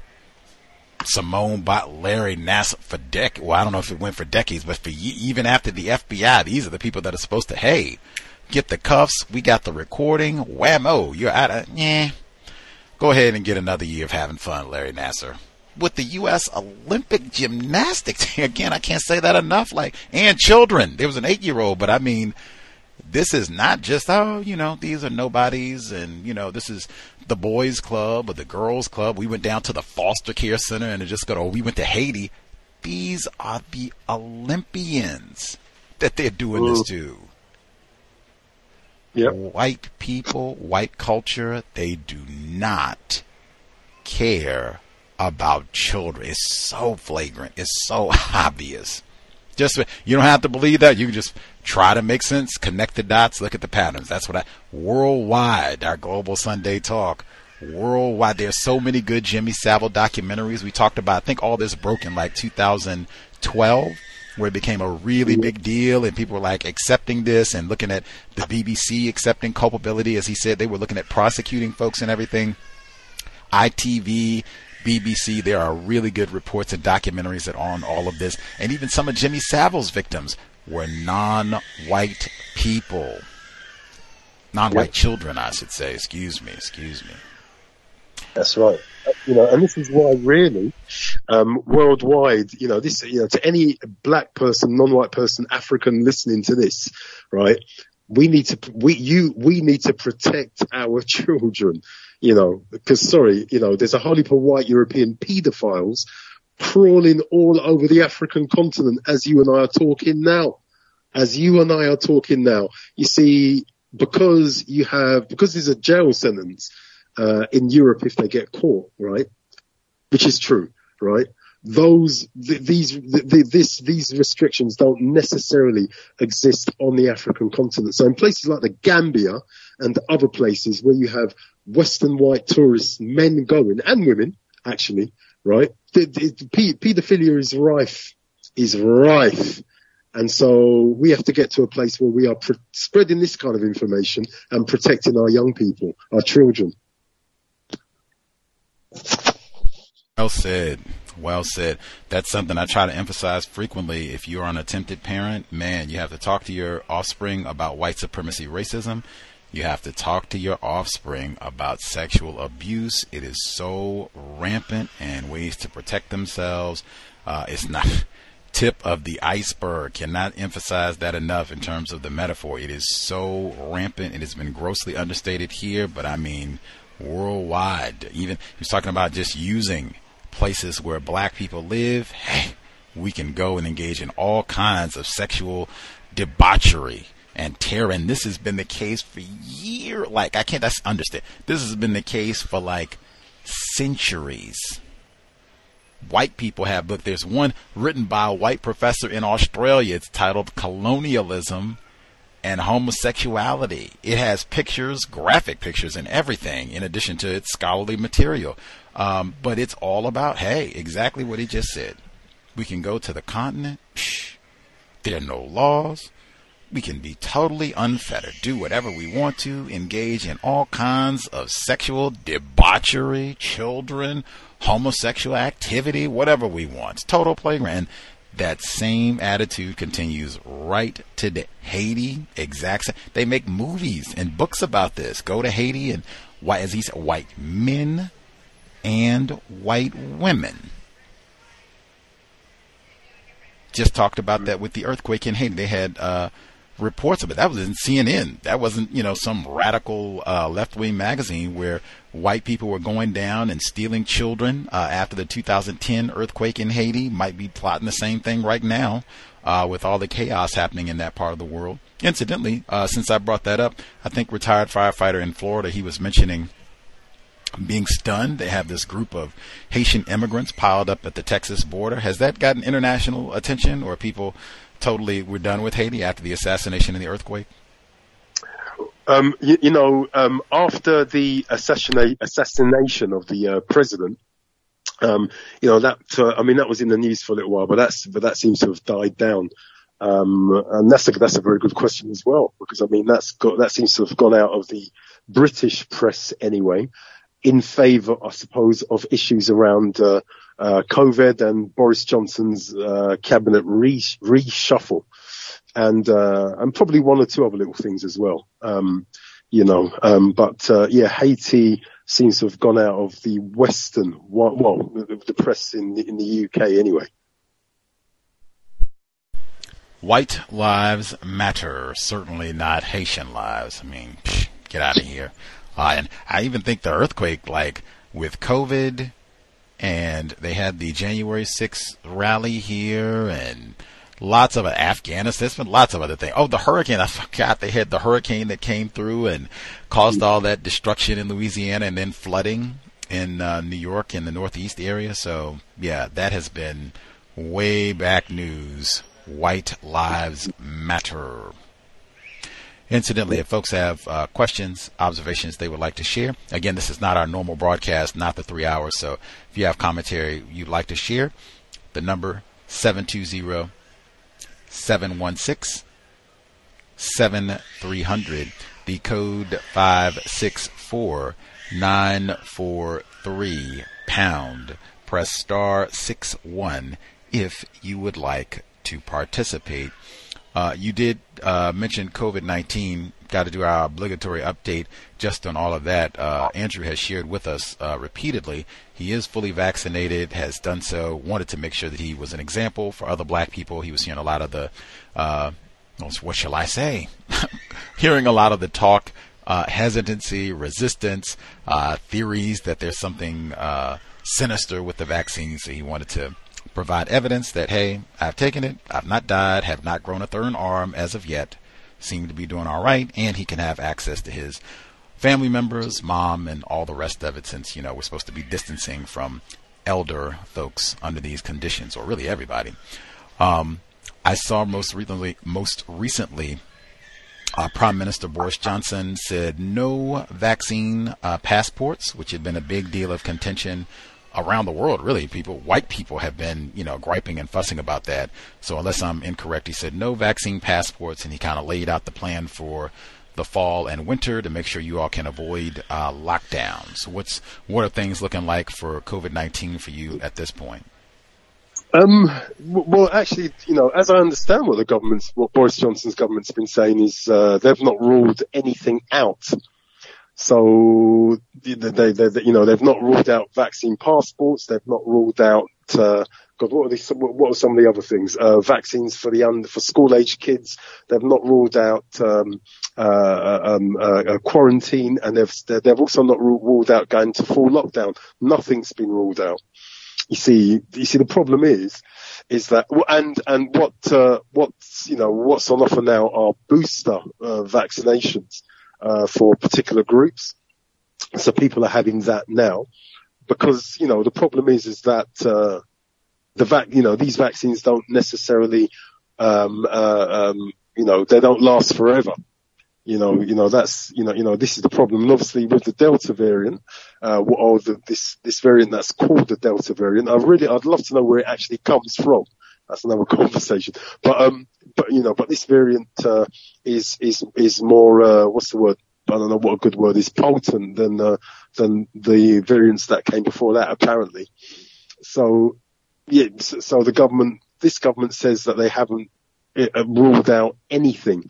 Simone bought Larry Nassar for decades. Well, I don't know if it went for decades, but for even after the FBI, these are the people that are supposed to, hey, get the cuffs. We got the recording. Whammo, you're out of, yeah. Go ahead and get another year of having fun, Larry Nassar. With the U.S. Olympic gymnastics, (laughs) again, I can't say that enough. Like, and children. There was an eight year old, but I mean, this is not just oh you know these are nobodies and you know this is the boys club or the girls club we went down to the foster care center and it just got oh we went to haiti these are the olympians that they're doing Ooh. this to yep. white people white culture they do not care about children it's so flagrant it's so (laughs) obvious just you don't have to believe that. You can just try to make sense, connect the dots, look at the patterns. That's what I worldwide. Our global Sunday talk worldwide. There's so many good Jimmy Savile documentaries. We talked about. I think all this broke in like 2012 where it became a really big deal and people were like accepting this and looking at the BBC accepting culpability. As he said, they were looking at prosecuting folks and everything. ITV BBC. There are really good reports and documentaries that are on all of this. And even some of Jimmy Savile's victims were non white people. Non white yep. children, I should say. Excuse me, excuse me. That's right. You know, and this is why really, um, worldwide, you know, this, you know, to any black person, non-white person, African listening to this, right? We need to, we, you, we need to protect our (laughs) children you know, because sorry, you know, there's a whole heap of white European paedophiles crawling all over the African continent as you and I are talking now. As you and I are talking now. You see, because you have, because there's a jail sentence, uh, in Europe if they get caught, right? Which is true, right? Those, th- these, th- this, these restrictions don't necessarily exist on the African continent. So in places like the Gambia and other places where you have Western white tourists, men going and women, actually, right? The, the, pedophilia is rife, is rife. And so we have to get to a place where we are pre- spreading this kind of information and protecting our young people, our children. Well said. Well said. That's something I try to emphasize frequently. If you're an attempted parent, man, you have to talk to your offspring about white supremacy racism You have to talk to your offspring about sexual abuse. It is so rampant and ways to protect themselves. Uh, it's not (laughs) tip of the iceberg. Cannot emphasize that enough in terms of the metaphor. It is so rampant. It has been grossly understated here, but I mean worldwide. Even he's talking about just using places where black people live. Hey, we can go and engage in all kinds of sexual debauchery and terror. And this has been the case for years. Like I can't that's understand. This has been the case for like centuries white people have book. There's one written by a white professor in Australia. It's titled Colonialism and Homosexuality. It has pictures, graphic pictures, and everything, in addition to its scholarly material. Um, but it's all about, hey, exactly what he just said. We can go to the continent. Psh, there are no laws. We can be totally unfettered, do whatever we want to, engage in all kinds of sexual debauchery, children, homosexual activity, whatever we want. Total playground. That same attitude continues right today. Haiti, exact same. They make movies and books about this. Go to Haiti and why, as he said, white men and white women. Just talked about that with the earthquake in Haiti. They had uh, reports of it. That was in CNN. That wasn't, you know, some radical uh, left wing magazine where white people were going down and stealing children uh, after the 2010 earthquake in Haiti. Might be plotting the same thing right now uh, with all the chaos happening in that part of the world. Incidentally, uh, since I brought that up, I think retired firefighter in Florida, he was mentioning being stunned. They have this group of Haitian immigrants piled up at the Texas border. Has that gotten international attention, or people totally we're done with Haiti after the assassination and the earthquake? Um, you, you, know, um, after the assassination of the uh, president, um, you know that uh, I mean that was in the news for a little while, but that's but that seems to have died down. Um, and that's a that's a very good question as well because I mean that's got that seems to have gone out of the British press anyway, in favour, I suppose, of issues around uh, uh, COVID and Boris Johnson's uh, cabinet re- reshuffle, and uh, and probably one or two other little things as well. Um, you know, um, but uh, yeah, Haiti seems to have gone out of the Western, well, the press in the, in the UK anyway. White lives matter, certainly not Haitian lives. I mean, psh, get out of here. Uh, and I even think the earthquake, like with COVID, and they had the January 6th rally here and lots of Afghanistan. Been lots of other things. Oh, the hurricane. I (laughs) forgot they had the hurricane that came through and caused all that destruction in Louisiana and then flooding in uh, New York in the Northeast area. So, yeah, that has been way back news. White Lives Matter. Incidentally, if folks have uh, questions, observations they would like to share, again, this is not our normal broadcast, not the three hours. So if you have commentary you'd like to share, the number 720 716 7300, the code 564 943 pound. Press star 6 1 if you would like to participate. Uh, you did uh, mention COVID 19. Got to do our obligatory update just on all of that. Uh, Andrew has shared with us uh, repeatedly. He is fully vaccinated, has done so, wanted to make sure that he was an example for other black people. He was hearing a lot of the, uh, what shall I say? (laughs) hearing a lot of the talk, uh, hesitancy, resistance, theories that there's something sinister with the vaccine. So he wanted to provide evidence that, hey, I've taken it, I've not died, have not grown a third arm as of yet, seem to be doing all right, and he can have access to his family members, mom, and all the rest of it since, you know, we're supposed to be distancing from elder folks under these conditions, or really everybody. Um, I saw most recently, most recently, uh, Prime Minister Boris Johnson said no vaccine uh, passports, which had been a big deal of contention around the world, really, people, white people have been, you know, griping and fussing about that. So unless I'm incorrect, he said no vaccine passports, and he kind of laid out the plan for the fall and winter to make sure you all can avoid uh, lockdowns. What's what are things looking like for COVID nineteen for you at this point? Um, well, actually, you know, as I understand what the government's, what Boris Johnson's government's been saying is, uh, they've not ruled anything out. So, they, they, they, you know, they've not ruled out vaccine passports. They've not ruled out, uh, God, what are these, what are some of the other things? Uh, vaccines for the under, for school age kids. They've not ruled out, um, uh, um, uh, quarantine and they've, they've also not ruled out going to full lockdown. Nothing's been ruled out. You see, you see, the problem is, is that, and, and what, uh, what's, you know, what's on offer now are booster, uh, vaccinations, uh, for particular groups. So people are having that now because, you know, the problem is, is that, uh, the vac, you know, these vaccines don't necessarily, um, uh, um, you know, they don't last forever. You know, you know, that's, you know, you know, this is the problem. And obviously with the Delta variant, uh, or the, this, this variant that's called the Delta variant, I really, I'd love to know where it actually comes from. That's another (laughs) conversation. But, um, but, you know, but this variant, uh, is, is, is more, uh, what's the word? I don't know what a good word is, potent than, uh, than the variants that came before that, apparently. So, yeah, so the government, this government says that they haven't uh, ruled out anything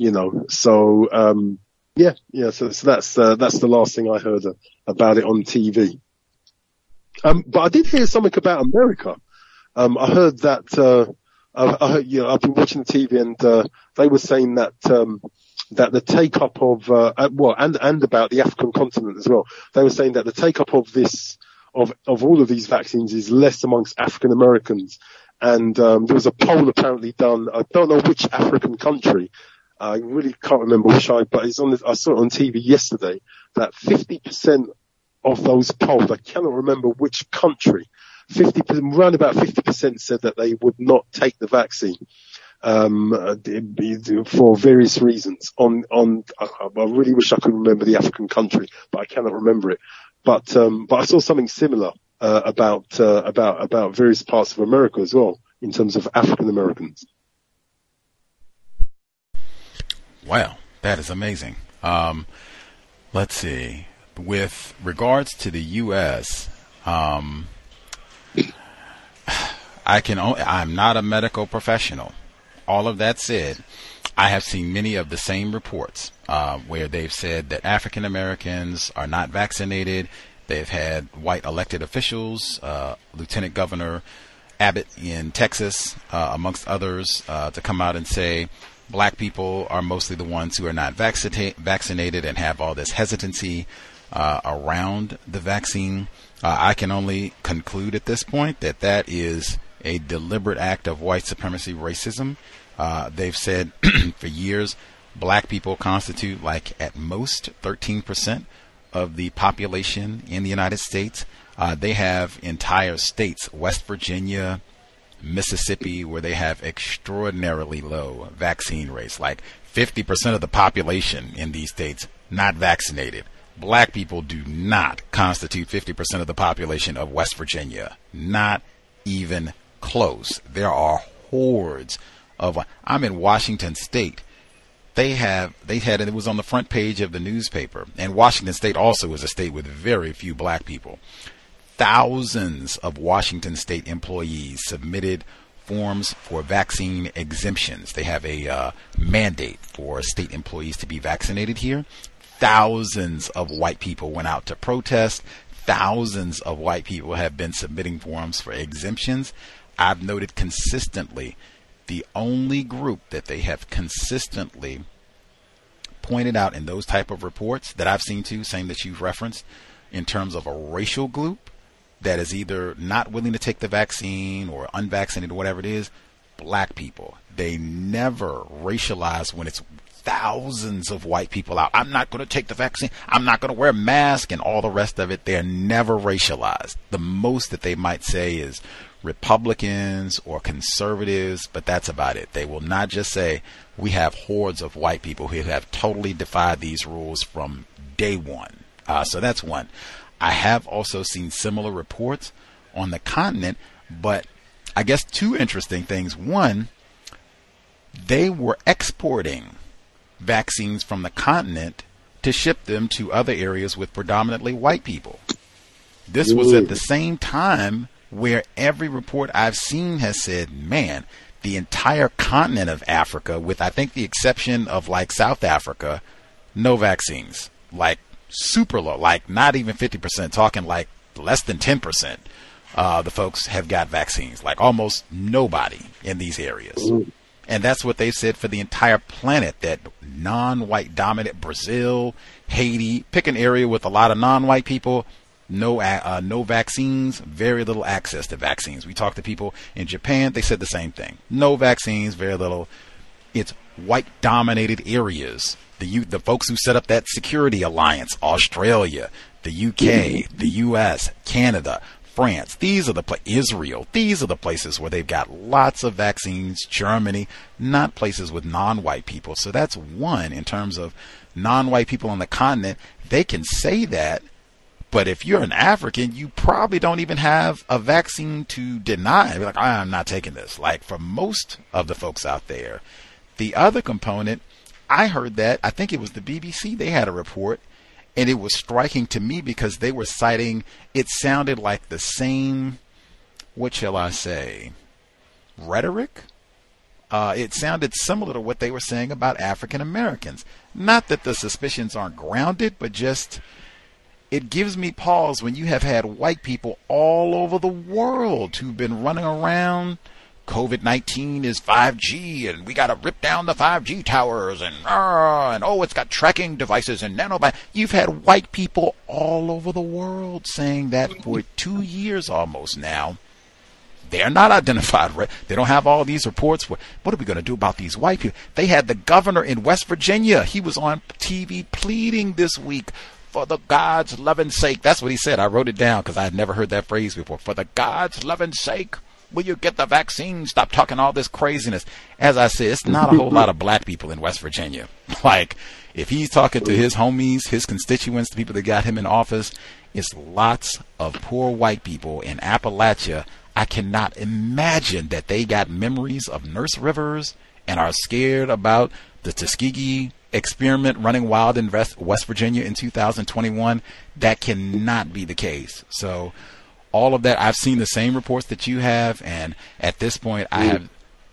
you know, so, um, yeah, yeah, so, so that's, uh, that's the last thing I heard about it on TV. Um, but I did hear something about America. Um, I heard that, uh, I, I you know, I've been watching the TV and, uh, they were saying that, um, that the take up of, uh, well, and, and about the African continent as well. They were saying that the take up of this, of, of all of these vaccines is less amongst African Americans. And, um, there was a poll apparently done, I don't know which African country, I really can't remember which I, but it's on I saw it on TV yesterday that 50% of those polled, I cannot remember which country, 50%, around about 50% said that they would not take the vaccine. Um, for various reasons on, on, I, I really wish I could remember the African country, but I cannot remember it. But, um, but I saw something similar, uh, about, uh, about, about various parts of America as well, in terms of African Americans. Wow, that is amazing. Um, let's see. With regards to the U.S., um, I can. Only, I'm not a medical professional. All of that said, I have seen many of the same reports uh, where they've said that African Americans are not vaccinated. They've had white elected officials, uh, Lieutenant Governor Abbott in Texas, uh, amongst others, uh, to come out and say black people are mostly the ones who are not vaccita- vaccinated and have all this hesitancy uh, around the vaccine. Uh, I can only conclude at this point that that is a deliberate act of white supremacy racism. Uh, they've said (clears throat) for years black people constitute like at most 13% of the population in the United States. Uh, they have entire states, West Virginia, Mississippi, where they have extraordinarily low vaccine rates, like 50% of the population in these states not vaccinated. Black people do not constitute 50% of the population of West Virginia. Not even close. There are hordes of. I'm in Washington State. They have they had it was on the front page of the newspaper, and Washington State also is a state with very few black people thousands of Washington state employees submitted forms for vaccine exemptions. They have a uh, mandate for state employees to be vaccinated here. Thousands of white people went out to protest. Thousands of white people have been submitting forms for exemptions. I've noted consistently the only group that they have consistently pointed out in those type of reports that I've seen too, same that you've referenced, in terms of a racial group, that is either not willing to take the vaccine or unvaccinated whatever it is, black people. They never racialize when it's thousands of white people out. I'm not going to take the vaccine. I'm not going to wear a mask and all the rest of it. They're never racialized. The most that they might say is Republicans or conservatives, but that's about it. They will not just say we have hordes of white people who have totally defied these rules from day one. Uh, so that's one. I have also seen similar reports on the continent, but I guess two interesting things. One, they were exporting vaccines from the continent to ship them to other areas with predominantly white people. This was at the same time where every report I've seen has said, man, the entire continent of Africa, with I think the exception of like South Africa, no vaccines. Like super low, like not even 50%, talking like less than 10%. Uh, the folks have got vaccines, like almost nobody in these areas. And that's what they said for the entire planet that non white dominant Brazil, Haiti, pick an area with a lot of non white people, no uh, no vaccines, very little access to vaccines. We talked to people in Japan, they said the same thing. No vaccines, very little. It's white dominated areas. The U- the folks who set up that security alliance, Australia, the UK, the US, Canada, France. These are the pla- Israel. These are the places where they've got lots of vaccines. Germany, not places with non-white people. So that's one in terms of non-white people on the continent. They can say that, but if you're an African, you probably don't even have a vaccine to deny. Like, I'm not taking this. Like for most of the folks out there, the other component, I heard that I think it was the BBC. They had a report and it was striking to me because they were citing it sounded like the same what shall i say rhetoric uh, it sounded similar to what they were saying about african americans not that the suspicions aren't grounded but just it gives me pause when you have had white people all over the world who've been running around COVID 19 is 5G and we got to rip down the 5G towers and, uh, and oh, it's got tracking devices and nanobi. You've had white people all over the world saying that for two years almost now. They're not identified. They don't have all these reports. What are we going to do about these white people? They had the governor in West Virginia. He was on TV pleading this week for the God's loving sake. That's what he said. I wrote it down because I had never heard that phrase before. For the God's loving sake Will you get the vaccine? Stop talking all this craziness. As I said, it's not a whole lot of black people in West Virginia. (laughs) Like, if he's talking to his homies, his constituents, the people that got him in office, it's lots of poor white people in Appalachia. I cannot imagine that they got memories of Nurse Rivers and are scared about the Tuskegee experiment running wild in West Virginia in 2021. That cannot be the case. So, all of that. I've seen the same reports that you have, and at this point, I have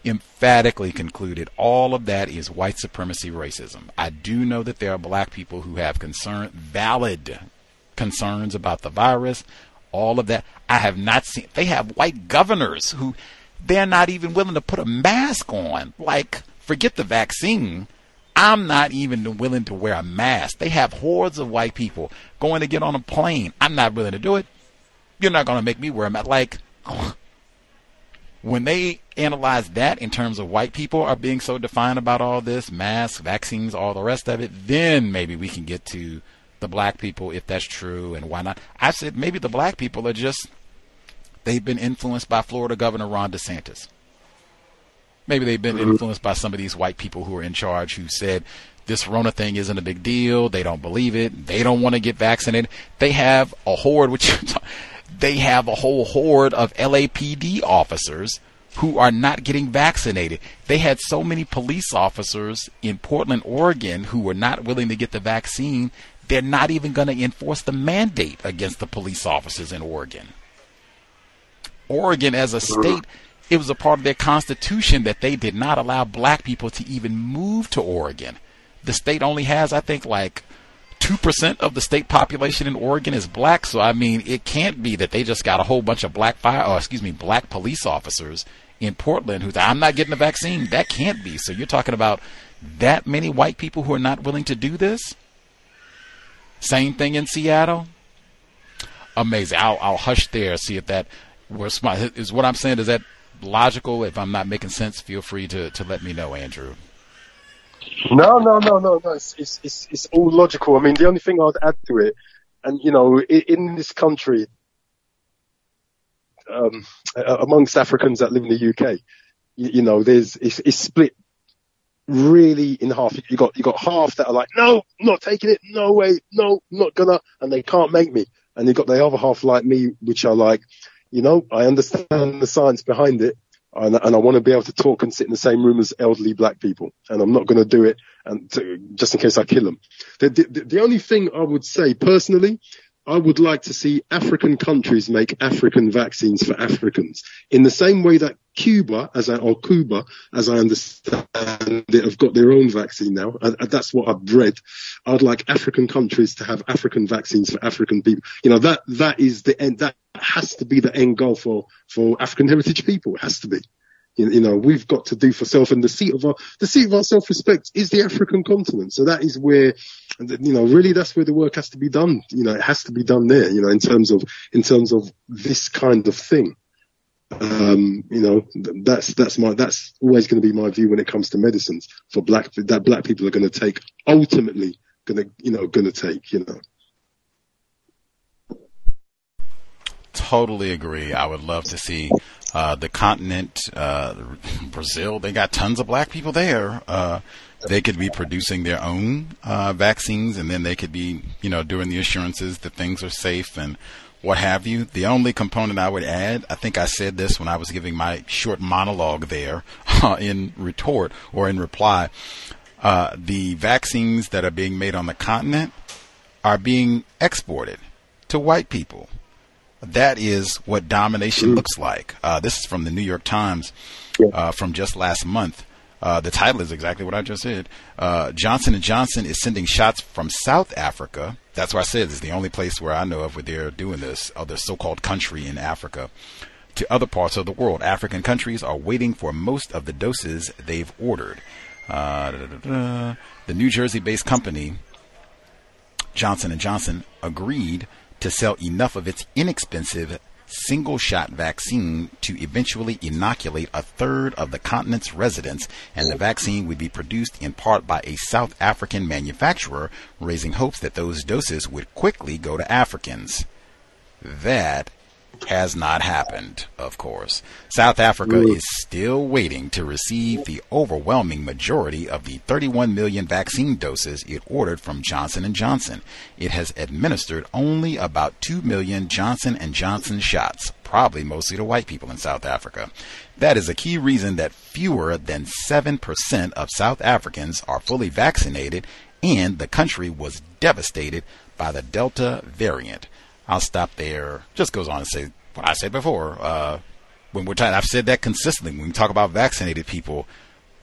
emphatically concluded all of that is white supremacy racism. I do know that there are black people who have concern, valid concerns about the virus. All of that. I have not seen. They have white governors who they're not even willing to put a mask on. Like, forget the vaccine. I'm not even willing to wear a mask. They have hordes of white people going to get on a plane. I'm not willing to do it. You're not going to make me wear them. Like, when they analyze that in terms of white people are being so defined about all this, masks, vaccines, all the rest of it, then maybe we can get to the black people if that's true and why not. I said maybe the black people are just, they've been influenced by Florida Governor Ron DeSantis. Maybe they've been mm-hmm. influenced by some of these white people who are in charge who said this Rona thing isn't a big deal. They don't believe it. They don't want to get vaccinated. They have a horde, (laughs) which they have a whole horde of LAPD officers who are not getting vaccinated. They had so many police officers in Portland, Oregon who were not willing to get the vaccine, they're not even going to enforce the mandate against the police officers in Oregon. Oregon, as a state, it was a part of their constitution that they did not allow black people to even move to Oregon. The state only has, I think, like 2% of the state population in Oregon is black. So, I mean, it can't be that they just got a whole bunch of black fire, or excuse me, black police officers in Portland who I'm not getting the vaccine. That can't be. So, you're talking about that many white people who are not willing to do this? Same thing in Seattle? Amazing. I'll, I'll hush there, see if that was is what I'm saying. Is that logical? If I'm not making sense, feel free to, to let me know, Andrew. No, no, no, no, no. It's, it's, it's, it's all logical. I mean, the only thing I'd add to it, and you know, in this country, um, amongst Africans that live in the UK, you, you know, there's it's, it's, split really in half. You got you got half that are like, no, not taking it, no way, no, not gonna, and they can't make me. And you got the other half like me, which are like, you know, I understand the science behind it, and, and I want to be able to talk and sit in the same room as elderly black people, and I'm not going to do it, and to, just in case I kill them. The, the, the only thing I would say personally, I would like to see African countries make African vaccines for Africans in the same way that Cuba, as I, or Cuba, as I understand it, have got their own vaccine now. And that's what I've read. I'd like African countries to have African vaccines for African people. You know, that, that is the end, that has to be the end goal for, for African heritage people. It has to be. You, you, know, we've got to do for self, and the seat of our the seat of our self-respect is the African continent. So that is where, you know, really that's where the work has to be done. You know, it has to be done there. You know, in terms of in terms of this kind of thing. Um, you know, that's that's my that's always going to be my view when it comes to medicines for black that black people are going to take ultimately going to you know going to take you know. Totally agree. I would love to see uh, the continent, uh, (laughs) Brazil, they got tons of black people there. Uh, they could be producing their own uh, vaccines, and then they could be, you know, doing the assurances that things are safe and what have you. The only component I would add, I think I said this when I was giving my short monologue there (laughs) in retort or in reply. Uh, the vaccines that are being made on the continent are being exported to white people. That is what domination mm. looks like. Uh, this is from the New York Times uh, from just last month. Uh, the title is exactly what I just said. Uh, Johnson and Johnson is sending shots from South Africa. That's why I said it's the only place where I know of where they're doing this, other so-called country in Africa, to other parts of the world. African countries are waiting for most of the doses they've ordered. Uh, the New Jersey-based company Johnson and Johnson agreed to sell enough of its inexpensive single shot vaccine to eventually inoculate a third of the continent's residents, and the vaccine would be produced in part by a South African manufacturer, raising hopes that those doses would quickly go to Africans. That has not happened, of course. South Africa is still waiting to receive the overwhelming majority of the 31 million vaccine doses it ordered from Johnson & Johnson. It has administered only about 2 million Johnson & Johnson shots, probably mostly to white people in South Africa. That is a key reason that fewer than 7% of South Africans are fully vaccinated and the country was devastated by the Delta variant. I'll stop there. Just goes on to say what I said before. Uh, when we're talking, I've said that consistently. When we talk about vaccinated people,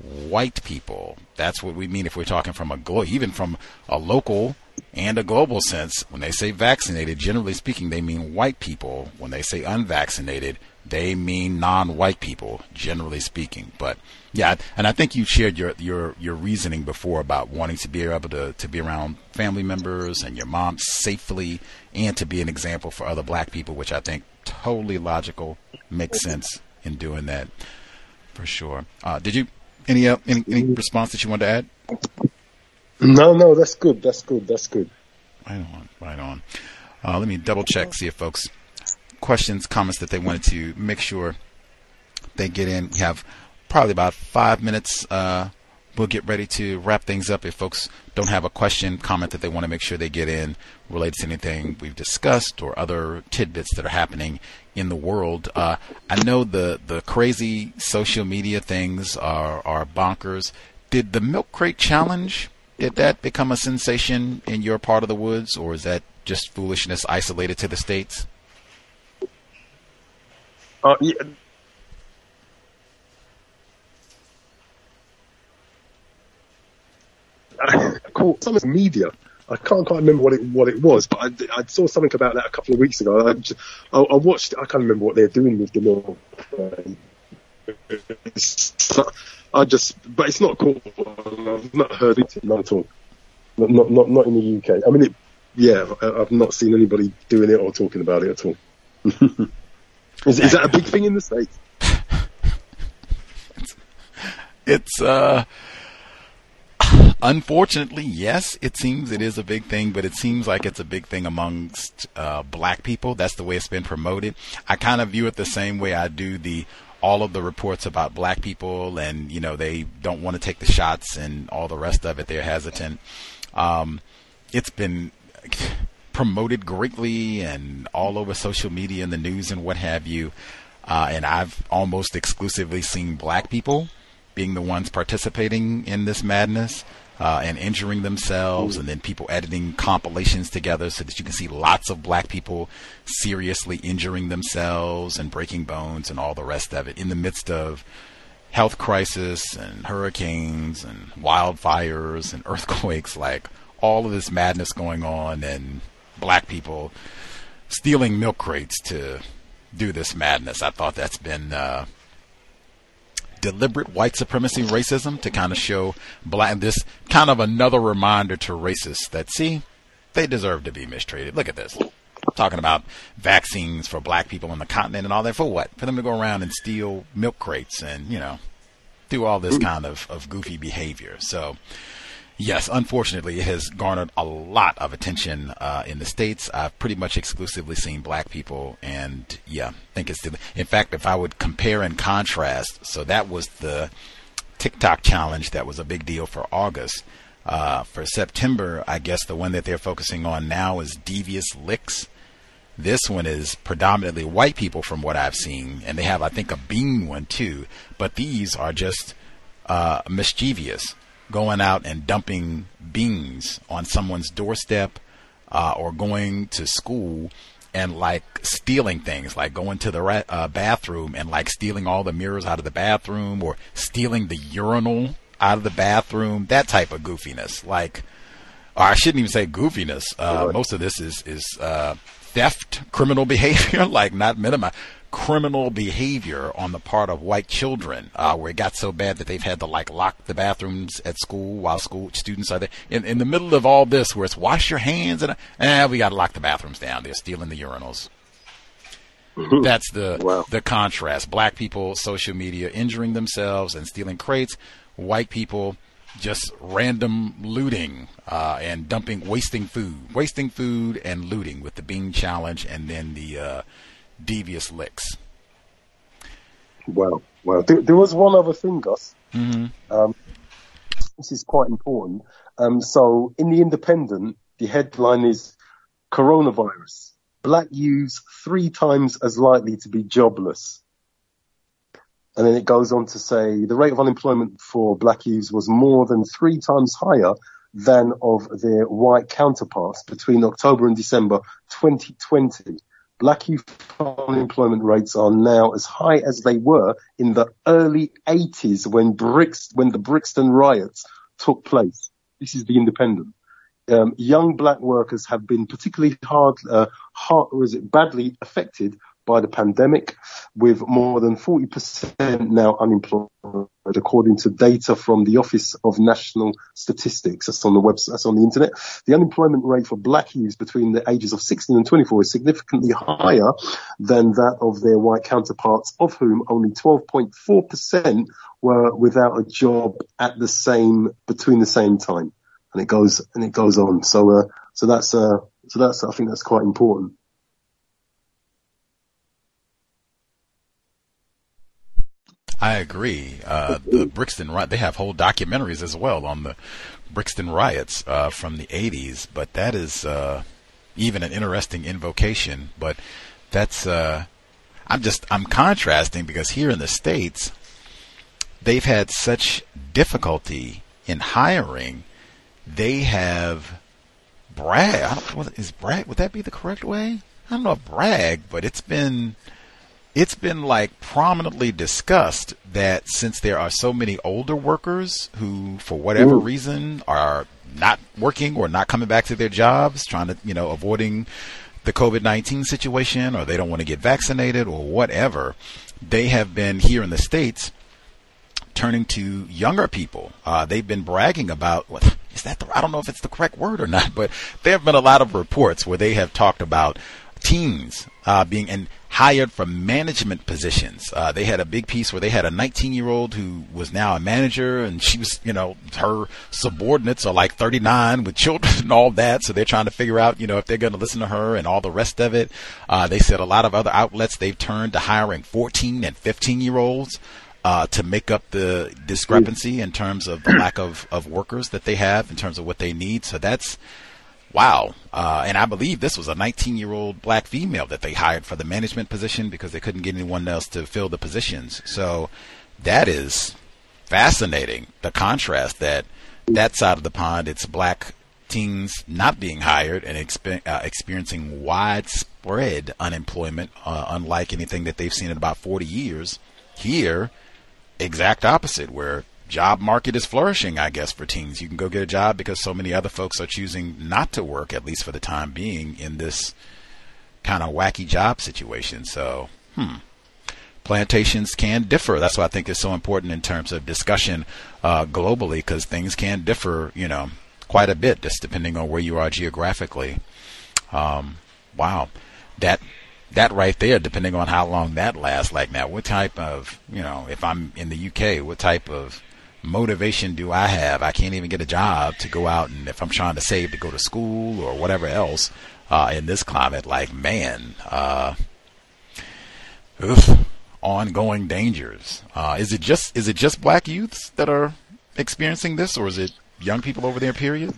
white people, that's what we mean if we're talking from a glo- even from a local and a global sense. When they say vaccinated, generally speaking, they mean white people. When they say unvaccinated, they mean non-white people, generally speaking. But yeah, and I think you shared your your your reasoning before about wanting to be able to to be around family members and your mom safely, and to be an example for other Black people, which I think totally logical, makes sense in doing that for sure. Uh, did you any uh, any any response that you wanted to add? No, no, that's good. That's good. That's good. Right on. Right on. Uh, let me double check, see if folks questions, comments that they wanted to make sure they get in. We have probably about five minutes. Uh, we'll get ready to wrap things up. If folks don't have a question, comment that they want to make sure they get in related to anything we've discussed or other tidbits that are happening in the world. Uh, I know the the crazy social media things are are bonkers. Did the milk crate challenge? Did that become a sensation in your part of the woods, or is that just foolishness isolated to the states? Uh, yeah. Cool. Some media. I can't quite remember what it what it was, but I, I saw something about that a couple of weeks ago. I, just, I, I watched. I can't remember what they're doing with the mill. I just, but it's not cool. I've not heard it not at all. Not, not, not, in the UK. I mean, it, yeah, I've not seen anybody doing it or talking about it at all. (laughs) Is, is that a big thing in the states? it's, (laughs) it's uh, unfortunately, yes, it seems it is a big thing, but it seems like it's a big thing amongst uh, black people. That's the way it's been promoted. I kind of view it the same way I do the all of the reports about black people and you know they don't want to take the shots and all the rest of it. They're hesitant. Um, it's been promoted greatly and all over social media and the news and what have you. Uh, and I've almost exclusively seen black people being the ones participating in this madness. uh, and injuring themselves, and then people editing compilations together so that you can see lots of black people seriously injuring themselves and breaking bones and all the rest of it in the midst of health crisis and hurricanes and wildfires and (laughs) earthquakes, like all of this madness going on, and black people stealing milk crates to do this madness. I thought that's been uh, deliberate white supremacy racism to kind of show black this kind of another reminder to racists that see they deserve to be mistreated. Look at this. Talking about vaccines for black people on the continent and all that for what? For them to go around and steal milk crates and, you know, do all this kind of, of goofy behavior. So Yes, unfortunately, it has garnered a lot of attention uh, in the states. I've pretty much exclusively seen black people, and yeah, I think it's. The, in fact, if I would compare and contrast, so that was the TikTok challenge that was a big deal for August. Uh, for September, I guess the one that they're focusing on now is Devious Licks. This one is predominantly white people, from what I've seen, and they have, I think, a bean one too. But these are just uh, mischievous going out and dumping beans on someone's doorstep uh, or going to school and like stealing things, like going to the ra- uh, bathroom and like stealing all the mirrors out of the bathroom or stealing the urinal out of the bathroom, that type of goofiness. Like, or I shouldn't even say goofiness. Uh, most of this is is uh, theft, criminal (laughs) behavior, like not minimize criminal behavior on the part of white children, uh, where it got so bad that they've had to like lock the bathrooms at school while school students are there. In, in the middle of all this, where it's wash your hands and eh, we got to lock the bathrooms down. They're stealing the urinals. Mm-hmm. That's the wow. the contrast. Black people, social media, injuring themselves and stealing crates. White people, just random looting uh, and dumping, wasting food, wasting food and looting with the Bean Challenge, and then the uh, devious licks. Well, well, there, there was one other thing, Gus. Mm-hmm. Um, this is quite important. Um, so, in the Independent, the headline is coronavirus. Black youths three times as likely to be jobless. And then it goes on to say the rate of unemployment for black youths was more than three times higher than of their white counterparts between October and December 2020 black youth unemployment rates are now as high as they were in the early 80s when Brix, when the Brixton riots took place. This is the Independent. Um, young black workers have been particularly hard, uh, hard, is it badly affected by the pandemic, with more than 40% now unemployed, according to data from the Office of National Statistics. That's on the website, that's on the internet. The unemployment rate for black youths between the ages of 16 and 24 is significantly higher than that of their white counterparts, of whom only 12.4% were without a job at the same, between the same time. And it goes, and it goes on. So, uh, so that's, uh, so that's, I think that's quite important. I agree. Uh, the Brixton riot, they have whole documentaries as well on the Brixton riots uh, from the 80s, but that is uh, even an interesting invocation. But that's, uh, I'm just, I'm contrasting because here in the States, they've had such difficulty in hiring. They have brag. Is brag, would that be the correct way? I don't know brag, but it's been it's been like prominently discussed that since there are so many older workers who, for whatever Ooh. reason, are not working or not coming back to their jobs, trying to, you know, avoiding the COVID 19 situation or they don't want to get vaccinated or whatever, they have been here in the States turning to younger people. Uh, they've been bragging about is that? The, I don't know if it's the correct word or not, but there have been a lot of reports where they have talked about teens uh, being and hired for management positions. Uh, they had a big piece where they had a 19 year old who was now a manager, and she was, you know, her subordinates are like 39 with children (laughs) and all that. So they're trying to figure out, you know, if they're going to listen to her and all the rest of it. Uh, they said a lot of other outlets they've turned to hiring 14 and 15 year olds. Uh, to make up the discrepancy in terms of the lack of, of workers that they have in terms of what they need. So that's wow. Uh, and I believe this was a 19 year old black female that they hired for the management position because they couldn't get anyone else to fill the positions. So that is fascinating. The contrast that that side of the pond, it's black teens not being hired and expe- uh, experiencing widespread unemployment, uh, unlike anything that they've seen in about 40 years. Here, exact opposite, where job market is flourishing, I guess, for teens. You can go get a job because so many other folks are choosing not to work, at least for the time being, in this kind of wacky job situation. So, hmm. Plantations can differ. That's why I think it's so important in terms of discussion uh, globally, because things can differ, you know, quite a bit, just depending on where you are geographically. Um, wow, that that right there, depending on how long that lasts. Like now, what type of, you know, if I'm in the UK, what type of motivation do I have? I can't even get a job to go out, and if I'm trying to save to go to school or whatever else uh, in this climate, like man, uh, oof, ongoing dangers. Uh, is it just is it just black youths that are experiencing this, or is it young people over there? Period.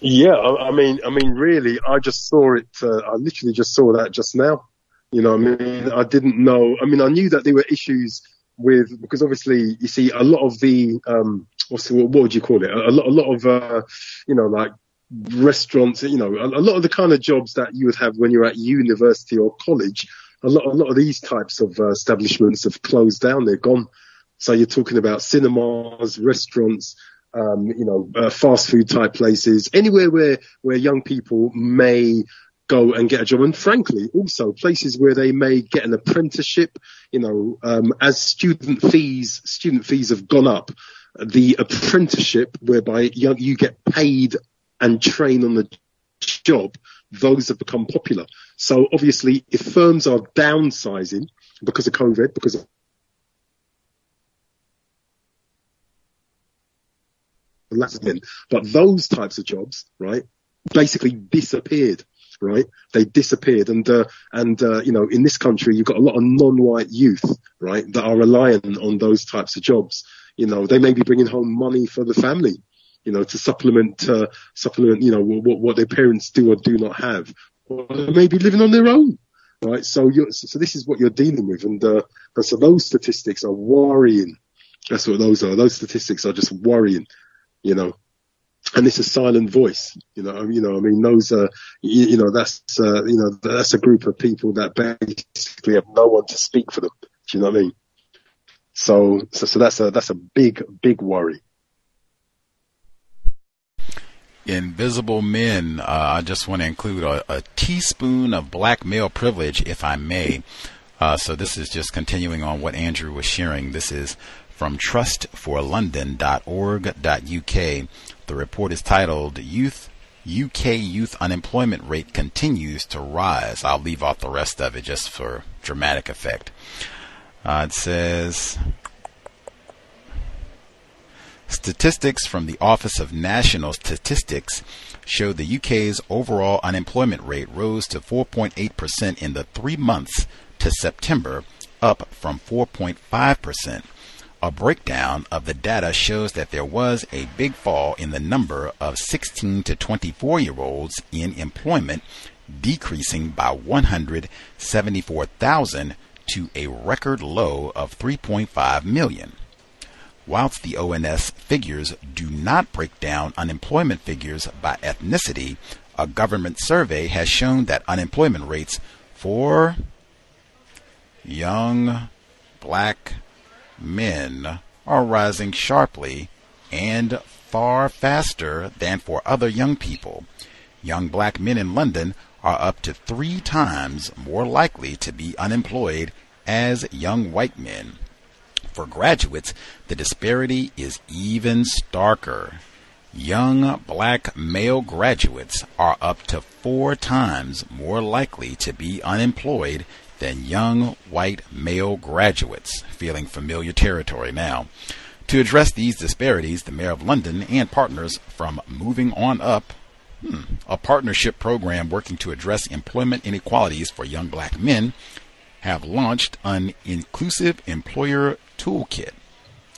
Yeah, I, I mean, I mean, really, I just saw it. Uh, I literally just saw that just now. You know, I mean, I didn't know. I mean, I knew that there were issues with because obviously you see a lot of the um, what's the, what would you call it? A, lot, a lot of uh, you know, like restaurants. You know, a, a lot of the kind of jobs that you would have when you're at university or college. A lot, a lot of these types of uh, establishments have closed down. They're gone. So you're talking about cinemas, restaurants, um, you know, uh, fast food type places, anywhere where, where young people may go and get a job. And frankly, also places where they may get an apprenticeship, you know, um, as student fees, student fees have gone up, the apprenticeship whereby you, you get paid and train on the job, those have become popular. So obviously if firms are downsizing because of COVID, because of. But those types of jobs, right, basically disappeared. Right, they disappeared, and uh, and uh, you know, in this country, you've got a lot of non-white youth, right, that are reliant on those types of jobs. You know, they may be bringing home money for the family, you know, to supplement uh, supplement, you know, what, what their parents do or do not have, or they may be living on their own, right? So you so this is what you're dealing with, and uh, so those statistics are worrying. That's what those are. Those statistics are just worrying you know, and it's a silent voice, you know, you know, I mean, those are, you, you know, that's, uh, you know, that's a group of people that basically have no one to speak for them. Do you know what I mean? So, so, so that's a, that's a big, big worry. Invisible Men. Uh, I just want to include a, a, teaspoon of black male privilege, if I may. Uh, so this is just continuing on what Andrew was sharing. This is from trustforlondon.org.uk. The report is titled Youth UK youth unemployment rate continues to rise. I'll leave off the rest of it just for dramatic effect. Uh, it says Statistics from the Office of National Statistics show the UK's overall unemployment rate rose to 4.8% in the three months to September, up from 4.5% a breakdown of the data shows that there was a big fall in the number of 16 to 24 year olds in employment, decreasing by 174,000 to a record low of 3.5 million. Whilst the ONS figures do not break down unemployment figures by ethnicity, a government survey has shown that unemployment rates for young black men are rising sharply and far faster than for other young people. Young black men in London are up to three times more likely to be unemployed as young white men. For graduates, the disparity is even starker. Young black male graduates are up to four times more likely to be unemployed than young white male graduates, feeling familiar territory now. To address these disparities, the Mayor of London and partners from Moving On Up, hmm, a partnership program working to address employment inequalities for young black men, have launched an inclusive employer toolkit.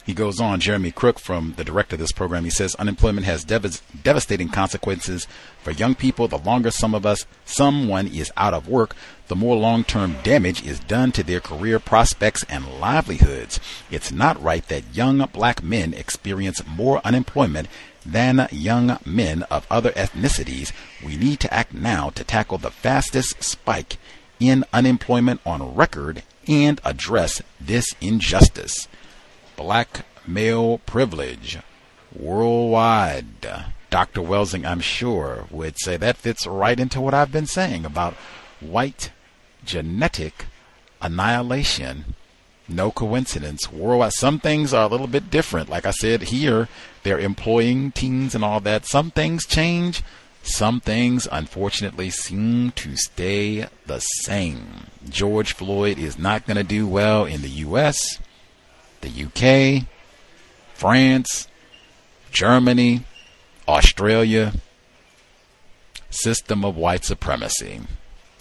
He goes on, Jeremy Crook, from the director of this program, he says unemployment has dev- devastating consequences for young people. The longer some of us, someone is out of work, the more long term damage is done to their career prospects and livelihoods. It's not right that young black men experience more unemployment than young men of other ethnicities. We need to act now to tackle the fastest spike in unemployment on record and address this injustice. Black male privilege worldwide. Dr. Welsing, I'm sure, would say that fits right into what I've been saying about white genetic annihilation. No coincidence. Worldwide, some things are a little bit different. Like I said here, they're employing teens and all that. Some things change. Some things, unfortunately, seem to stay the same. George Floyd is not going to do well in the U.S., the UK, France, Germany, Australia. System of white supremacy.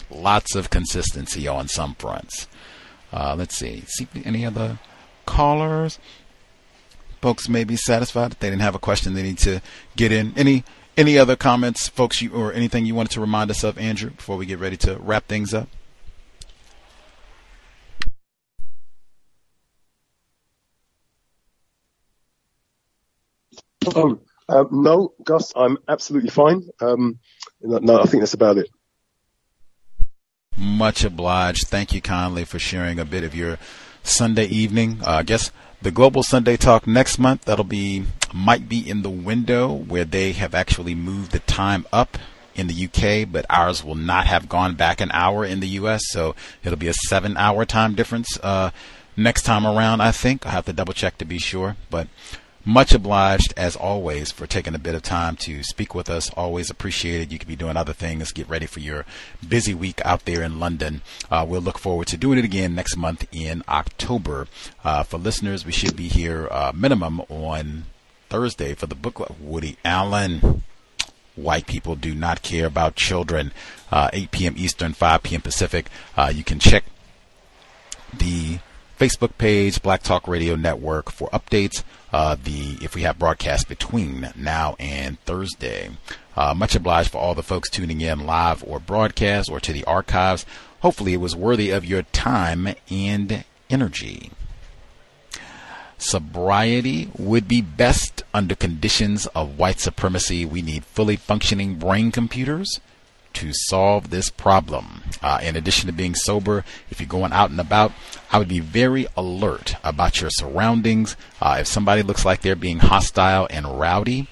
Lots of consistency on some fronts. Uh, let's see. See any other callers? Folks may be satisfied. If they didn't have a question, they need to get in. Any any other comments, folks, you, or anything you wanted to remind us of, Andrew, before we get ready to wrap things up? Oh, uh, no, Gus, I'm absolutely fine. Um, no, I think that's about it. Much obliged. Thank you kindly for sharing a bit of your Sunday evening. Uh, I guess the Global Sunday Talk next month, that'll be, might be in the window where they have actually moved the time up in the UK, but ours will not have gone back an hour in the US, so it'll be a seven hour time difference, uh, next time around, I think. I'll have to double check to be sure, but much obliged, as always, for taking a bit of time to speak with us. Always appreciated. You could be doing other things. Get ready for your busy week out there in London. Uh, we'll look forward to doing it again next month in October. Uh, for listeners, we should be here uh, minimum on Thursday for the book Woody Allen. White people do not care about children. Uh, 8 p.m. Eastern, 5 p.m. Pacific. Uh, you can check the Facebook page, Black Talk Radio Network, for updates. Uh, the if we have broadcast between now and Thursday. Uh, much obliged for all the folks tuning in live or broadcast or to the archives. Hopefully, it was worthy of your time and energy. Sobriety would be best under conditions of white supremacy. We need fully functioning brain computers to solve this problem. Uh, in addition to being sober, if you're going out and about, I would be very alert about your surroundings. Uh, if somebody looks like they're being hostile and rowdy,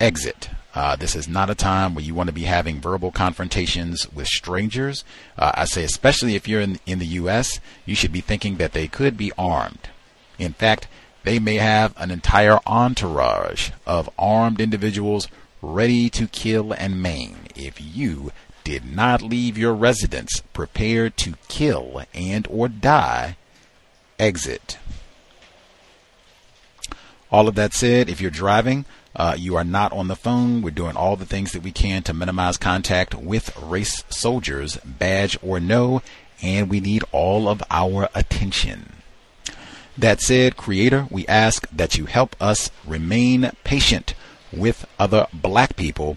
exit. Uh, this is not a time where you want to be having verbal confrontations with strangers. Uh, I say, especially if you're in, in the U.S., you should be thinking that they could be armed. In fact, they may have an entire entourage of armed individuals ready to kill and maim if you did not leave your residence prepared to kill and or die. Exit. All of that said if you're driving uh, you are not on the phone. We're doing all the things that we can to minimize contact with race soldiers badge or no and we need all of our attention. That said creator we ask that you help us remain patient with other black people,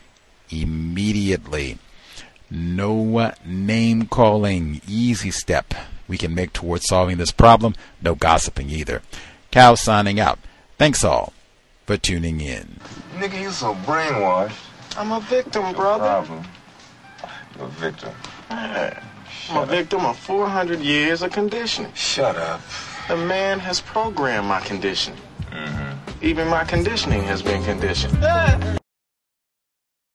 immediately. No name calling, easy step we can make towards solving this problem. No gossiping either. Cal signing out. Thanks all for tuning in. Nigga, you so brainwashed. I'm a victim, brother. Problem. You're a victim. Yeah. I'm a victim of 400 years of conditioning. Shut up. The man has programmed my conditioning. Mm-hmm. Even my conditioning has been conditioned.